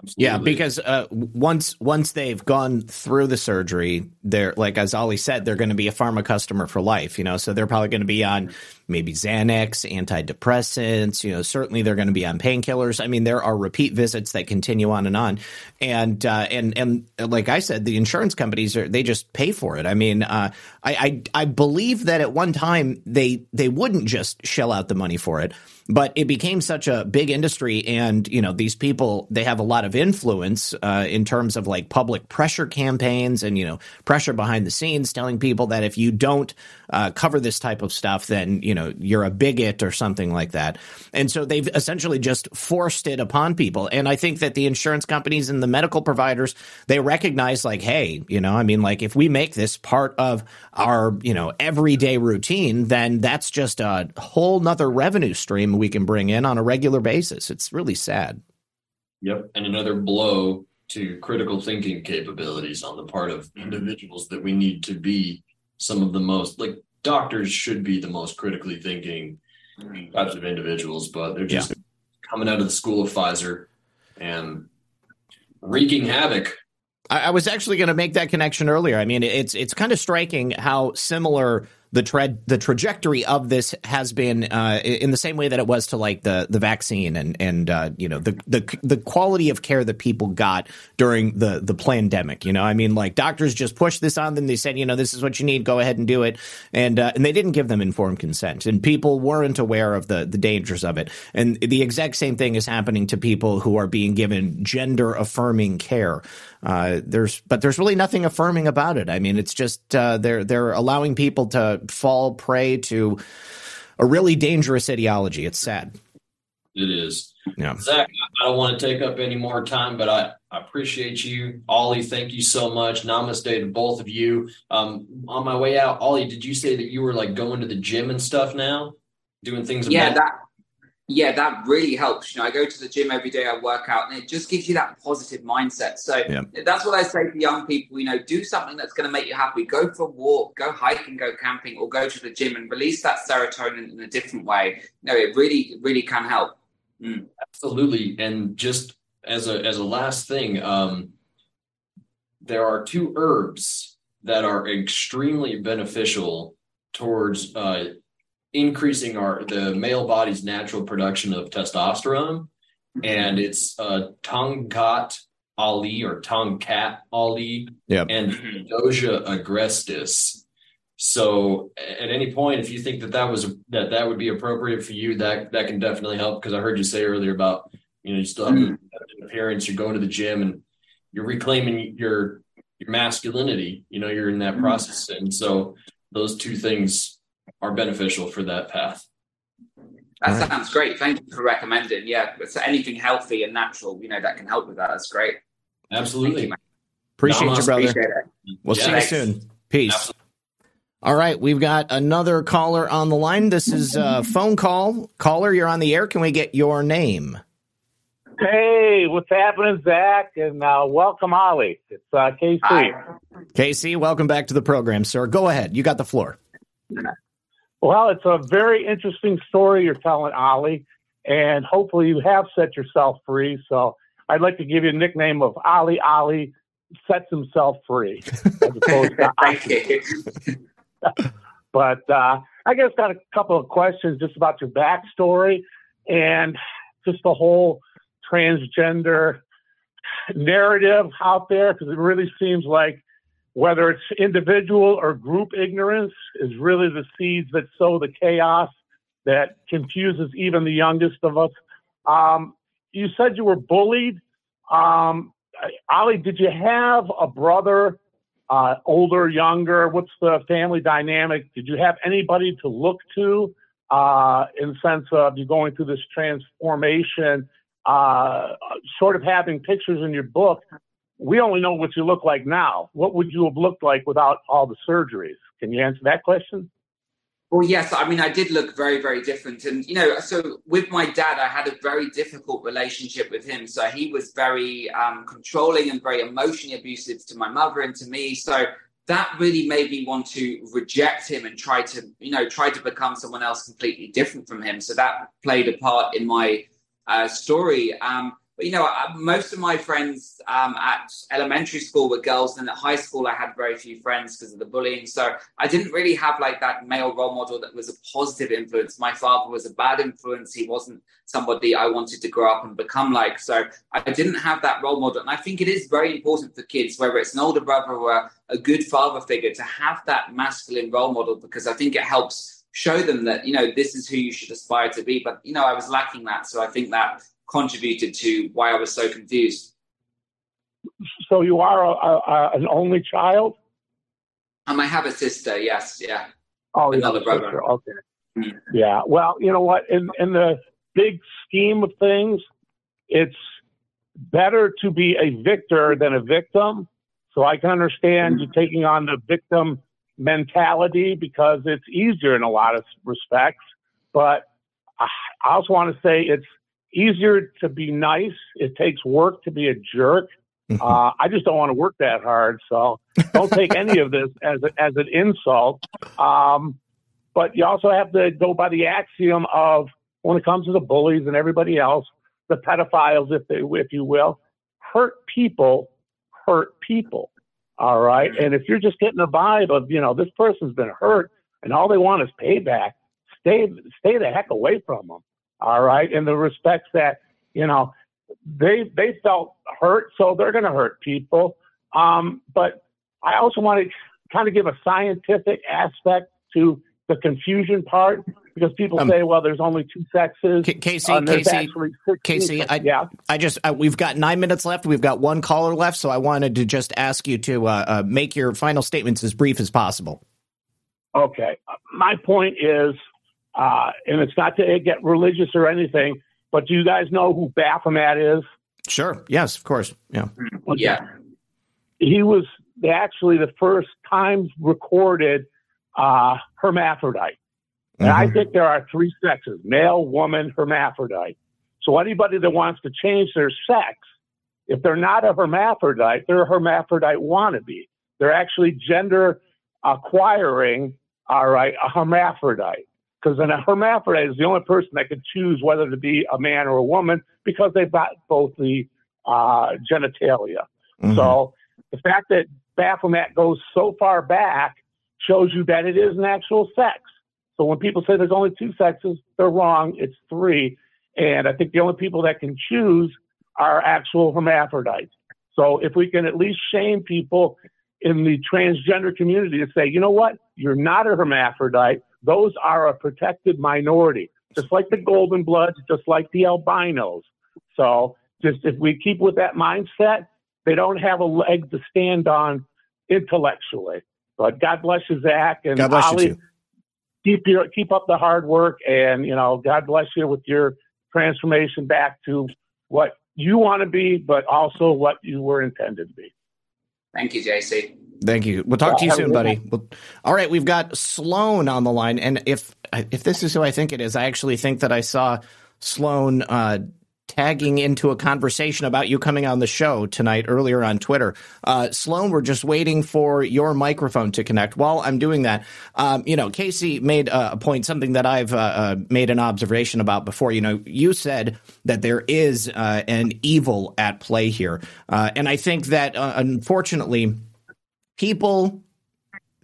S1: Absolutely. Yeah, because uh, once once they've gone through the surgery, they're like as Oli said, they're going to be a pharma customer for life. You know, so they're probably going to be on maybe Xanax, antidepressants. You know, certainly they're going to be on painkillers. I mean, there are repeat visits that continue on and on, and uh, and and like I said, the insurance companies are they just pay for it. I mean, uh, I, I I believe that at one time they they wouldn't just shell out the money for it but it became such a big industry and you know these people they have a lot of influence uh, in terms of like public pressure campaigns and you know pressure behind the scenes telling people that if you don't uh, cover this type of stuff then you know you're a bigot or something like that. And so they've essentially just forced it upon people. And i think that the insurance companies and the medical providers they recognize like hey you know i mean like if we make this part of our you know everyday routine then that's just a whole nother revenue stream we can bring in on a regular basis. It's really sad.
S3: Yep. And another blow to critical thinking capabilities on the part of individuals that we need to be some of the most like doctors should be the most critically thinking types of individuals, but they're just yeah. coming out of the school of Pfizer and wreaking havoc.
S1: I, I was actually going to make that connection earlier. I mean, it's it's kind of striking how similar the tra- the trajectory of this has been uh, in the same way that it was to like the the vaccine and and uh, you know the the the quality of care that people got during the the pandemic. You know, I mean, like doctors just pushed this on them. They said, you know, this is what you need. Go ahead and do it, and uh, and they didn't give them informed consent, and people weren't aware of the the dangers of it. And the exact same thing is happening to people who are being given gender affirming care. Uh, there's but there's really nothing affirming about it. I mean, it's just uh, they're they're allowing people to fall prey to a really dangerous ideology. It's sad.
S3: It is. Yeah. Zak, I don't want to take up any more time, but I, I appreciate you. Oli, thank you so much. Namaste to both of you. Um, on my way out, Oli, did you say that you were like going to the gym and stuff now? Doing things?
S2: Yeah, that yeah, that really helps. You know, I go to the gym every day, I work out, and it just gives you that positive mindset. So yeah. that's what I say to young people. You know, do something that's going to make you happy. Go for a walk, go hiking, go camping, or go to the gym and release that serotonin in a different way. You know, it really, really can help.
S3: Mm. Absolutely. And just as a as a last thing, um, there are two herbs that are extremely beneficial towards uh, increasing our the male body's natural production of testosterone, and it's uh, Tongkat Ali or Tongkat Ali
S1: yep.
S3: and Doja agrestis. So at any point, if you think that that was that that would be appropriate for you, that that can definitely help. Because I heard you say earlier about you know you still have mm-hmm. an appearance, you're going to the gym, and you're reclaiming your your masculinity. You know, you're in that mm-hmm. process, and so those two things are beneficial for that path.
S2: That right. sounds great. Thank you for recommending. Yeah, so anything healthy and natural, you know, that can help with that. That's great.
S3: Absolutely.
S1: You, appreciate you, brother. Appreciate we'll yeah, see thanks. you soon. Peace. Absolutely. All right, we've got another caller on the line. This is a phone call. Caller, you're on the air. Can we get your name?
S4: Hey, what's happening, Zak? And uh, welcome, Oli. It's uh, KC. Hi.
S1: KC, welcome back to the program, sir. Go ahead. You got the floor.
S4: Well, it's a very interesting story you're telling, Oli, and hopefully you have set yourself free. So I'd like to give you a nickname of Ollie Ollie sets himself free, as opposed to *laughs*
S2: Thank you. *laughs*
S4: but uh, I guess got a couple of questions just about your backstory and just the whole transgender narrative out there because it really seems like whether it's individual or group ignorance, is really the seeds that sow the chaos that confuses even the youngest of us. Um, you said you were bullied. Um, Oli, did you have a brother, uh, older, younger? What's the family dynamic? Did you have anybody to look to uh, in sense of you going through this transformation? Uh, sort of having pictures in your book we only know what you look like now. What would you have looked like without all the surgeries? Can you answer that question?
S2: Well, yes. I mean, I did look very, very different. And, you know, so with my dad, I had a very difficult relationship with him. So he was very um, controlling and very emotionally abusive to my mother and to me. So that really made me want to reject him and try to, you know, try to become someone else completely different from him. So that played a part in my uh, story. Um, but you know, uh, most of my friends um, at elementary school were girls, and at high school I had very few friends because of the bullying. So I didn't really have like that male role model that was a positive influence. My father was a bad influence. He wasn't somebody I wanted to grow up and become like. So I didn't have that role model, and I think it is very important for kids, whether it's an older brother or a good father figure, to have that masculine role model because I think it helps show them that you know this is who you should aspire to be but you know i was lacking that so i think that contributed to why I was so confused.
S4: So you are a, a, an only child?
S2: Um, I have a sister. Yes, yeah.
S4: Oh, another brother. Sister. Okay. Mm-hmm. Yeah. Well, you know what? In in the big scheme of things, it's better to be a victor than a victim. So I can understand mm-hmm. you taking on the victim mentality because it's easier in a lot of respects. But I also want to say it's easier to be nice. It takes work to be a jerk. Mm-hmm. Uh, I just don't want to work that hard. So don't take any of this as a, as an insult. Um, but you also have to go by the axiom of when it comes to the bullies and everybody else, the pedophiles, if they, if you will, hurt people, hurt people. All right. And if you're just getting a vibe of, you know, this person's been hurt and all they want is payback, stay, stay the heck away from them all right, in the respects that you know they they felt hurt, so they're going to hurt people. Um, but I also want to kind of give a scientific aspect to the confusion part because people um, say, well, there's only two sexes.
S1: Casey, uh, Casey, Casey, I, yeah. I just uh, we've got nine minutes left. We've got one caller left, so I wanted to just ask you to uh, uh make your final statements as brief as possible.
S4: Okay, my point is uh, and it's not to get religious or anything, but do you guys know who Baphomet is?
S1: Sure. Yes, of course. Yeah.
S2: Okay. Yeah.
S4: He was actually the first time recorded uh, hermaphrodite. And mm-hmm. I think there are three sexes male, woman, hermaphrodite. So anybody that wants to change their sex, if they're not a hermaphrodite, they're a hermaphrodite wannabe. They're actually gender acquiring, all right, a hermaphrodite because a hermaphrodite is the only person that can choose whether to be a man or a woman because they've got both the uh, genitalia. Mm-hmm. So the fact that Baphomet goes so far back shows you that it is an actual sex. So when people say there's only two sexes, they're wrong. It's three. And I think the only people that can choose are actual hermaphrodites. So if we can at least shame people in the transgender community to say, you know what, you're not a hermaphrodite, those are a protected minority, just like the golden bloods, just like the albinos. So just if we keep with that mindset, they don't have a leg to stand on intellectually. But God bless you, Zak and
S1: God bless Oli. You too.
S4: Keep your keep up the hard work, and you know, God bless you with your transformation back to what you want to be, but also what you were intended to be.
S2: Thank you, JC.
S1: Thank you. We'll talk to you soon, buddy. all right, we've got Sloan on the line, and if if this is who I think it is, I actually think that I saw Sloan uh, tagging into a conversation about you coming on the show tonight earlier on Twitter. Uh, Sloan, we're just waiting for your microphone to connect. While I'm doing that, um, you know, Casey made a point, something that I've uh, uh, made an observation about before. You know, you said that there is uh, an evil at play here, uh, and I think that uh, unfortunately people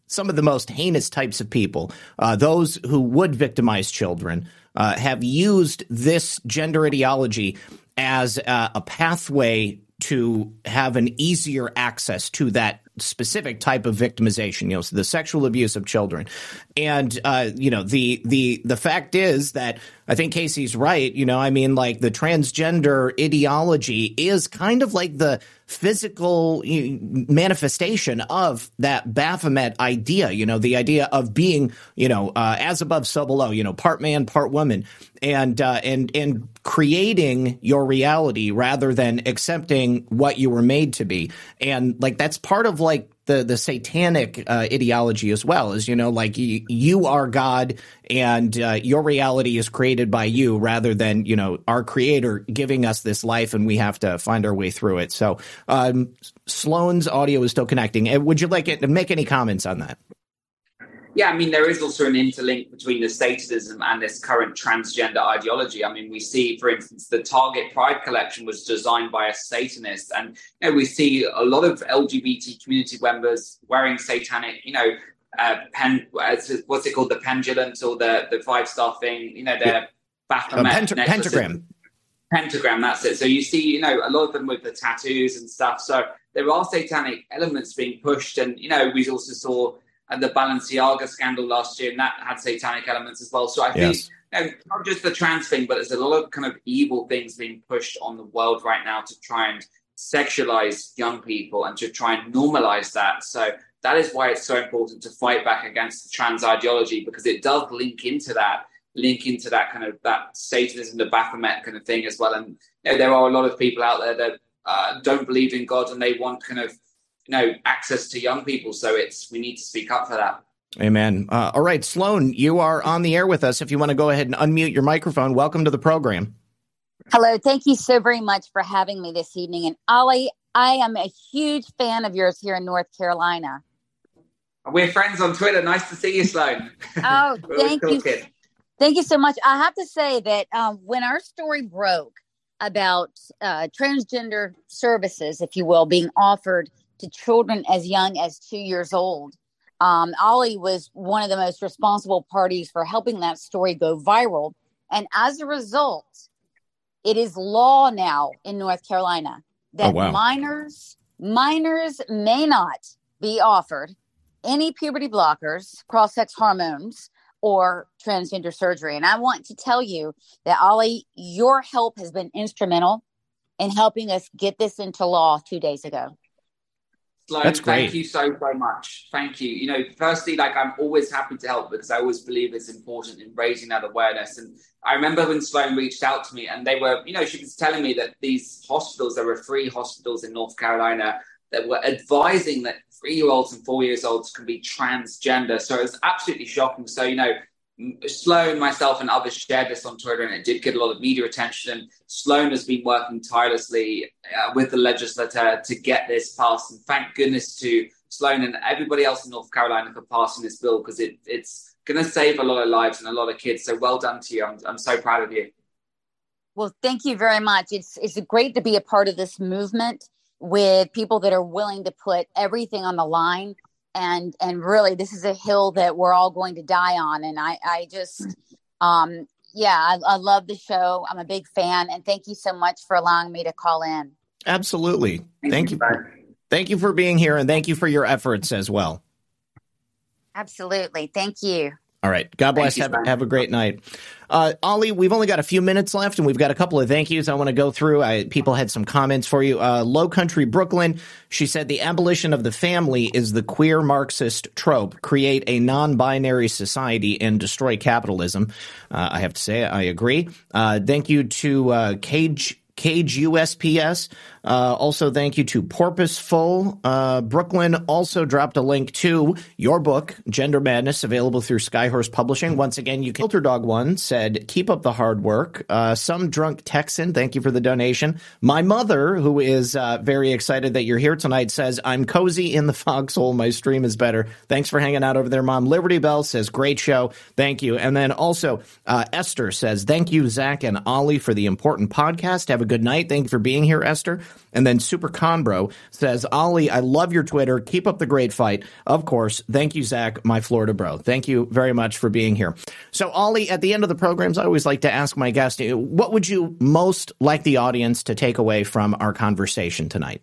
S1: some of the most heinous types of people, uh, those who would victimize children, uh, have used this gender ideology as uh, a pathway to have an easier access to that specific type of victimization, you know, so the sexual abuse of children. And uh, you know, the the the fact is that I think Casey's right, you know, I mean like the transgender ideology is kind of like the physical manifestation of that Baphomet idea, you know, the idea of being, you know, uh, as above, so below, you know, part man, part woman, and uh, and and creating your reality rather than accepting what you were made to be, and like that's part of like the the satanic uh, ideology as well as you know like you, you are god and uh, your reality is created by you rather than you know our creator giving us this life and we have to find our way through it. So um, sloan's audio is still connecting. Would you like it to make any comments on that
S2: yeah, I mean, there is also an interlink between the Satanism and this current transgender ideology. I mean, we see, for instance, the Target Pride collection was designed by a Satanist, and you know, we see a lot of LGBT community members wearing satanic, you know, uh, pen, what's it called, the pendulums or the the five star thing, you know, the Baphomet
S1: pent- pentagram.
S2: Pentagram, that's it. So you see, you know, a lot of them with the tattoos and stuff. So there are satanic elements being pushed, and you know, we also saw and the Balenciaga scandal last year, and that had satanic elements as well. So I think yes. you know, not just the trans thing, but there's a lot of kind of evil things being pushed on the world right now to try and sexualize young people and to try and normalize that. So that is why it's so important to fight back against the trans ideology because it does link into that, link into that kind of that Satanism, the Baphomet kind of thing as well. And you know, there are a lot of people out there that uh, don't believe in God and they want kind of you know access to young people. So it's we need to speak up for that.
S1: Amen. Uh, all right, Sloan, you are on the air with us. If you want to go ahead and unmute your microphone, welcome to the program.
S5: Hello, thank you so very much for having me this evening. And Oli, I am a huge fan of yours here in North Carolina.
S2: We're friends on Twitter. Nice to see you, Sloan. *laughs*
S5: Oh, *laughs* thank you. Thank you so much. I have to say that um, when our story broke about uh, transgender services, if you will, being offered to children as young as two years old. Um, Oli was one of the most responsible parties for helping that story go viral. And as a result, it is law now in North Carolina that oh, wow. minors minors may not be offered any puberty blockers, cross-sex hormones, or transgender surgery. And I want to tell you that Oli, your help has been instrumental in helping us get this into law two days ago.
S2: Sloan, That's great. Thank you so, so much. Thank you. You know, firstly, like I'm always happy to help because I always believe it's important in raising that awareness. And I remember when Sloan reached out to me and they were, you know, she was telling me that these hospitals, there were three hospitals in North Carolina that were advising that three year olds and four years olds can be transgender. So it was absolutely shocking. So, you know, Sloan, myself, and others shared this on Twitter, and it did get a lot of media attention. Sloan has been working tirelessly uh, with the legislature to get this passed. And thank goodness to Sloan and everybody else in North Carolina for passing this bill because it, it's going to save a lot of lives and a lot of kids. So well done to you. I'm, I'm so proud of you.
S5: Well, thank you very much. It's it's great to be a part of this movement with people that are willing to put everything on the line and and really this is a hill that we're all going to die on and i i just um yeah I, I love the show. I'm a big fan and thank you so much for allowing me to call in.
S1: Absolutely. Thank, thank you, you. Thank you for being here and thank you for your efforts as well.
S5: Absolutely. Thank you
S1: all right. God bless. have, have a great night. Uh, Oli, we've only got a few minutes left and we've got a couple of thank yous I want to go through. I, people had some comments for you. Uh, Low Country Brooklyn, she said the abolition of the family is the queer Marxist trope. Create a non binary society and destroy capitalism. Uh, I have to say, I agree. Uh, thank you to uh, Cage. Cage USPS. Uh, also, thank you to Porpoiseful. Uh, Brooklyn also dropped a link to your book, Gender Madness, available through Skyhorse Publishing. Once again, you can. Dog One said, "Keep up the hard work." Uh, some drunk Texan, thank you for the donation. My mother, who is uh, very excited that you're here tonight, says, "I'm cozy in the *laughs* foxhole. My stream is better. Thanks for hanging out over there, Mom." Liberty Bell says, "Great show, thank you." And then also uh, Esther says, "Thank you, Zak and Oli, for the important podcast. Have a good night. Thank you for being here, Esther." And then Super Conbro says, Oli, I love your Twitter. Keep up the great fight. Of course. Thank you, Zak, my Florida bro. Thank you very much for being here. So, Oli, at the end of the programs, I always like to ask my guest, what would you most like the audience to take away from our conversation tonight?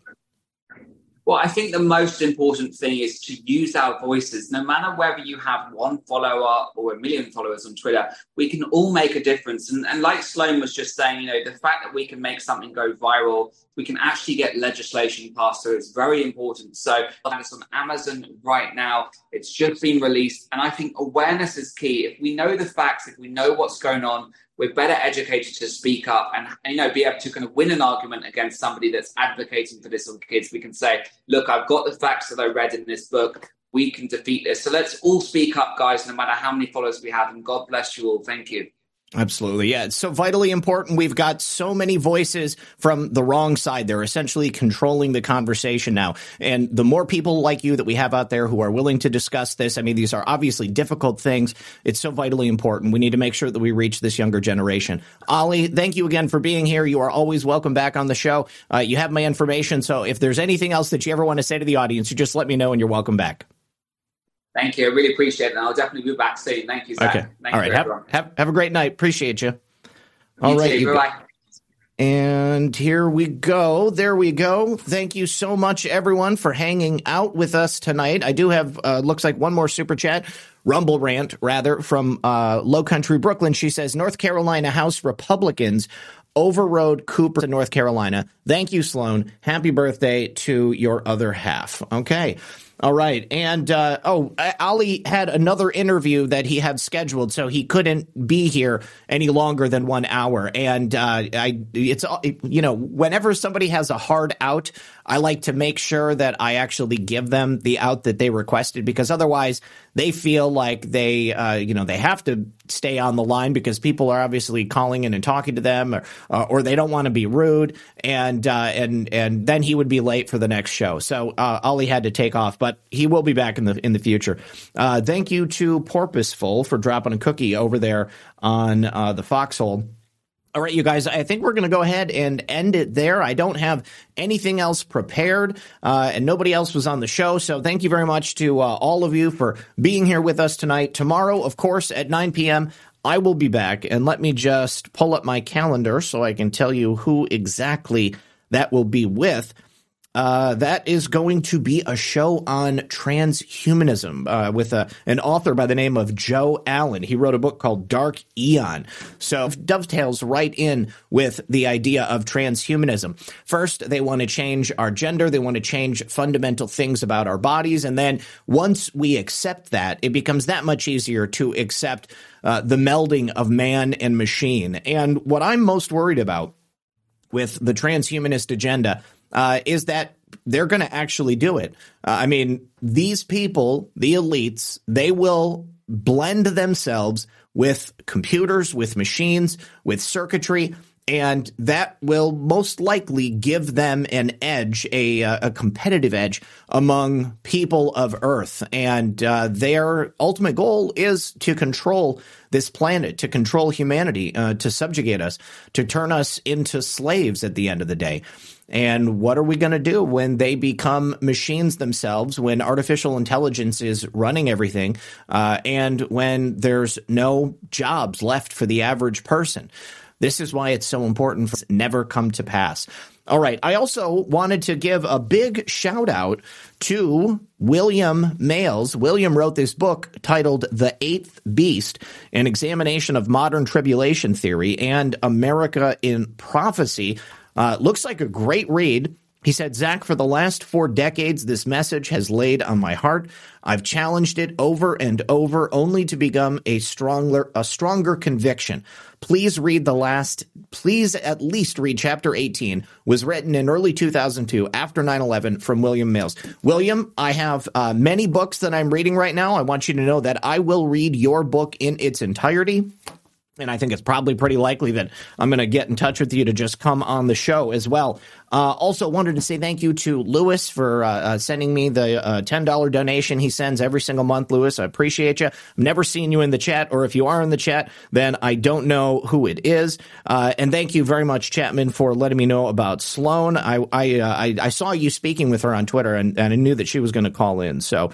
S2: Well, I think the most important thing is to use our voices. No matter whether you have one follower or a million followers on Twitter, we can all make a difference. And, and like Sloan was just saying, you know, the fact that we can make something go viral, we can actually get legislation passed. So it's very important. So it's on Amazon right now. It's just been released. And I think awareness is key. If we know the facts, if we know what's going on, we're better educated to speak up and you know be able to kind of win an argument against somebody that's advocating for this on kids. We can say, look, I've got the facts that I read in this book. We can defeat this. So let's all speak up, guys, no matter how many followers we have. And God bless you all. Thank you.
S1: Absolutely. Yeah. It's so vitally important. We've got so many voices from the wrong side. They're essentially controlling the conversation now. And the more people like you that we have out there who are willing to discuss this, I mean, these are obviously difficult things. It's so vitally important. We need to make sure that we reach this younger generation. Oli, thank you again for being here. You are always welcome back on the show. Uh, you have my information. So if there's anything else that you ever want to say to the audience, you just let me know and you're welcome back.
S2: Thank you. I really appreciate it. And I'll definitely be back soon. Thank you, Zak. Okay.
S1: Thank All right. Have, have, have, a great night. Appreciate you. All you right. You Bye. And here we go. There we go. Thank you so much, everyone, for hanging out with us tonight. I do have, uh, looks like one more super chat, Rumble rant, rather, from uh, Low Country Brooklyn. She says North Carolina House Republicans overrode Cooper to North Carolina. Thank you, Sloan. Happy birthday to your other half. Okay. All right. And uh, oh, Oli had another interview that he had scheduled, so he couldn't be here any longer than one hour. And uh, I, it's you know, whenever somebody has a hard out, I like to make sure that I actually give them the out that they requested because otherwise they feel like they, uh, you know, they have to stay on the line because people are obviously calling in and talking to them, or, uh, or they don't want to be rude, and uh, and and then he would be late for the next show. So uh, Oli had to take off, but he will be back in the in the future. Uh, thank you to Porpoiseful for dropping a cookie over there on uh, the foxhole. All right, you guys, I think we're going to go ahead and end it there. I don't have anything else prepared, uh, and nobody else was on the show. So thank you very much to uh, all of you for being here with us tonight. Tomorrow, of course, at 9 p.m., I will be back. And let me just pull up my calendar so I can tell you who exactly that will be with. Uh, that is going to be a show on transhumanism uh, with a, an author by the name of Joe Allen. He wrote a book called Dark Aeon. So dovetails right in with the idea of transhumanism. First, they want to change our gender. They want to change fundamental things about our bodies. And then once we accept that, it becomes that much easier to accept uh, the melding of man and machine. And what I'm most worried about with the transhumanist agenda uh, is that they're going to actually do it. Uh, I mean, these people, the elites, they will blend themselves with computers, with machines, with circuitry. And that will most likely give them an edge, a, a competitive edge among people of Earth. And uh, their ultimate goal is to control this planet, to control humanity, uh, to subjugate us, to turn us into slaves at the end of the day. And what are we going to do when they become machines themselves, when artificial intelligence is running everything, uh, and when there's no jobs left for the average person? This is why it's so important for never come to pass. All right. I also wanted to give a big shout out to William Males. William wrote this book titled The Eighth Beast, an examination of modern tribulation theory and America in prophecy. Uh, looks like a great read. He said, Zak, for the last four decades, this message has laid on my heart. I've challenged it over and over, only to become a stronger, a stronger conviction. Please read the last, please at least read chapter 18, was written in early 2002 after 9 11 from William Males. William, I have uh, many books that I'm reading right now. I want you to know that I will read your book in its entirety and I think it's probably pretty likely that I'm going to get in touch with you to just come on the show as well. Uh, also, wanted to say thank you to Lewis for uh, uh, sending me the uh, $10 donation he sends every single month. Lewis, I appreciate you. I've never seen you in the chat, or if you are in the chat, then I don't know who it is. Uh, and thank you very much, Chapman, for letting me know about Sloan. I I, uh, I, I saw you speaking with her on Twitter, and, and I knew that she was going to call in. So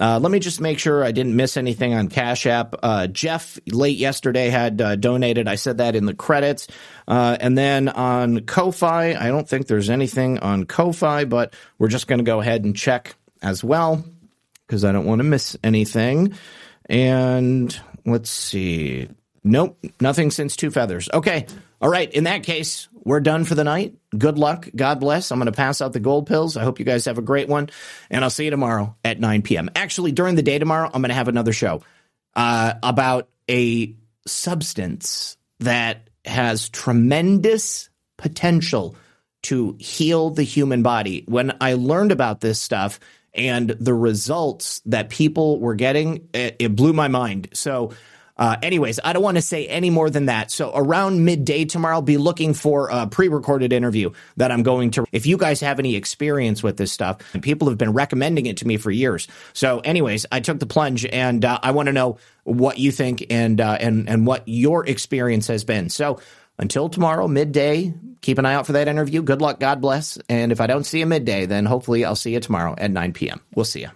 S1: uh, let me just make sure I didn't miss anything on Cash App. Uh, Jeff late yesterday had uh, donated. I said that in the credits. Uh, and then on Ko-Fi, I don't think there's anything on Ko-Fi, but we're just going to go ahead and check as well because I don't want to miss anything. And let's see. Nope, nothing since Two Feathers. Okay. All right. In that case, we're done for the night. Good luck. God bless. I'm going to pass out the gold pills. I hope you guys have a great one. And I'll see you tomorrow at 9 p.m. Actually, during the day tomorrow, I'm going to have another show uh, about a substance that has tremendous potential to heal the human body. When I learned about this stuff and the results that people were getting, it, it blew my mind. So, uh, anyways, I don't want to say any more than that. So around midday tomorrow, I'll be looking for a pre-recorded interview that I'm going to. If you guys have any experience with this stuff, and people have been recommending it to me for years. So, anyways, I took the plunge, and uh, I want to know what you think and uh, and and what your experience has been. So until tomorrow midday, keep an eye out for that interview. Good luck, God bless, and if I don't see you midday, then hopefully I'll see you tomorrow at 9 p.m. We'll see you.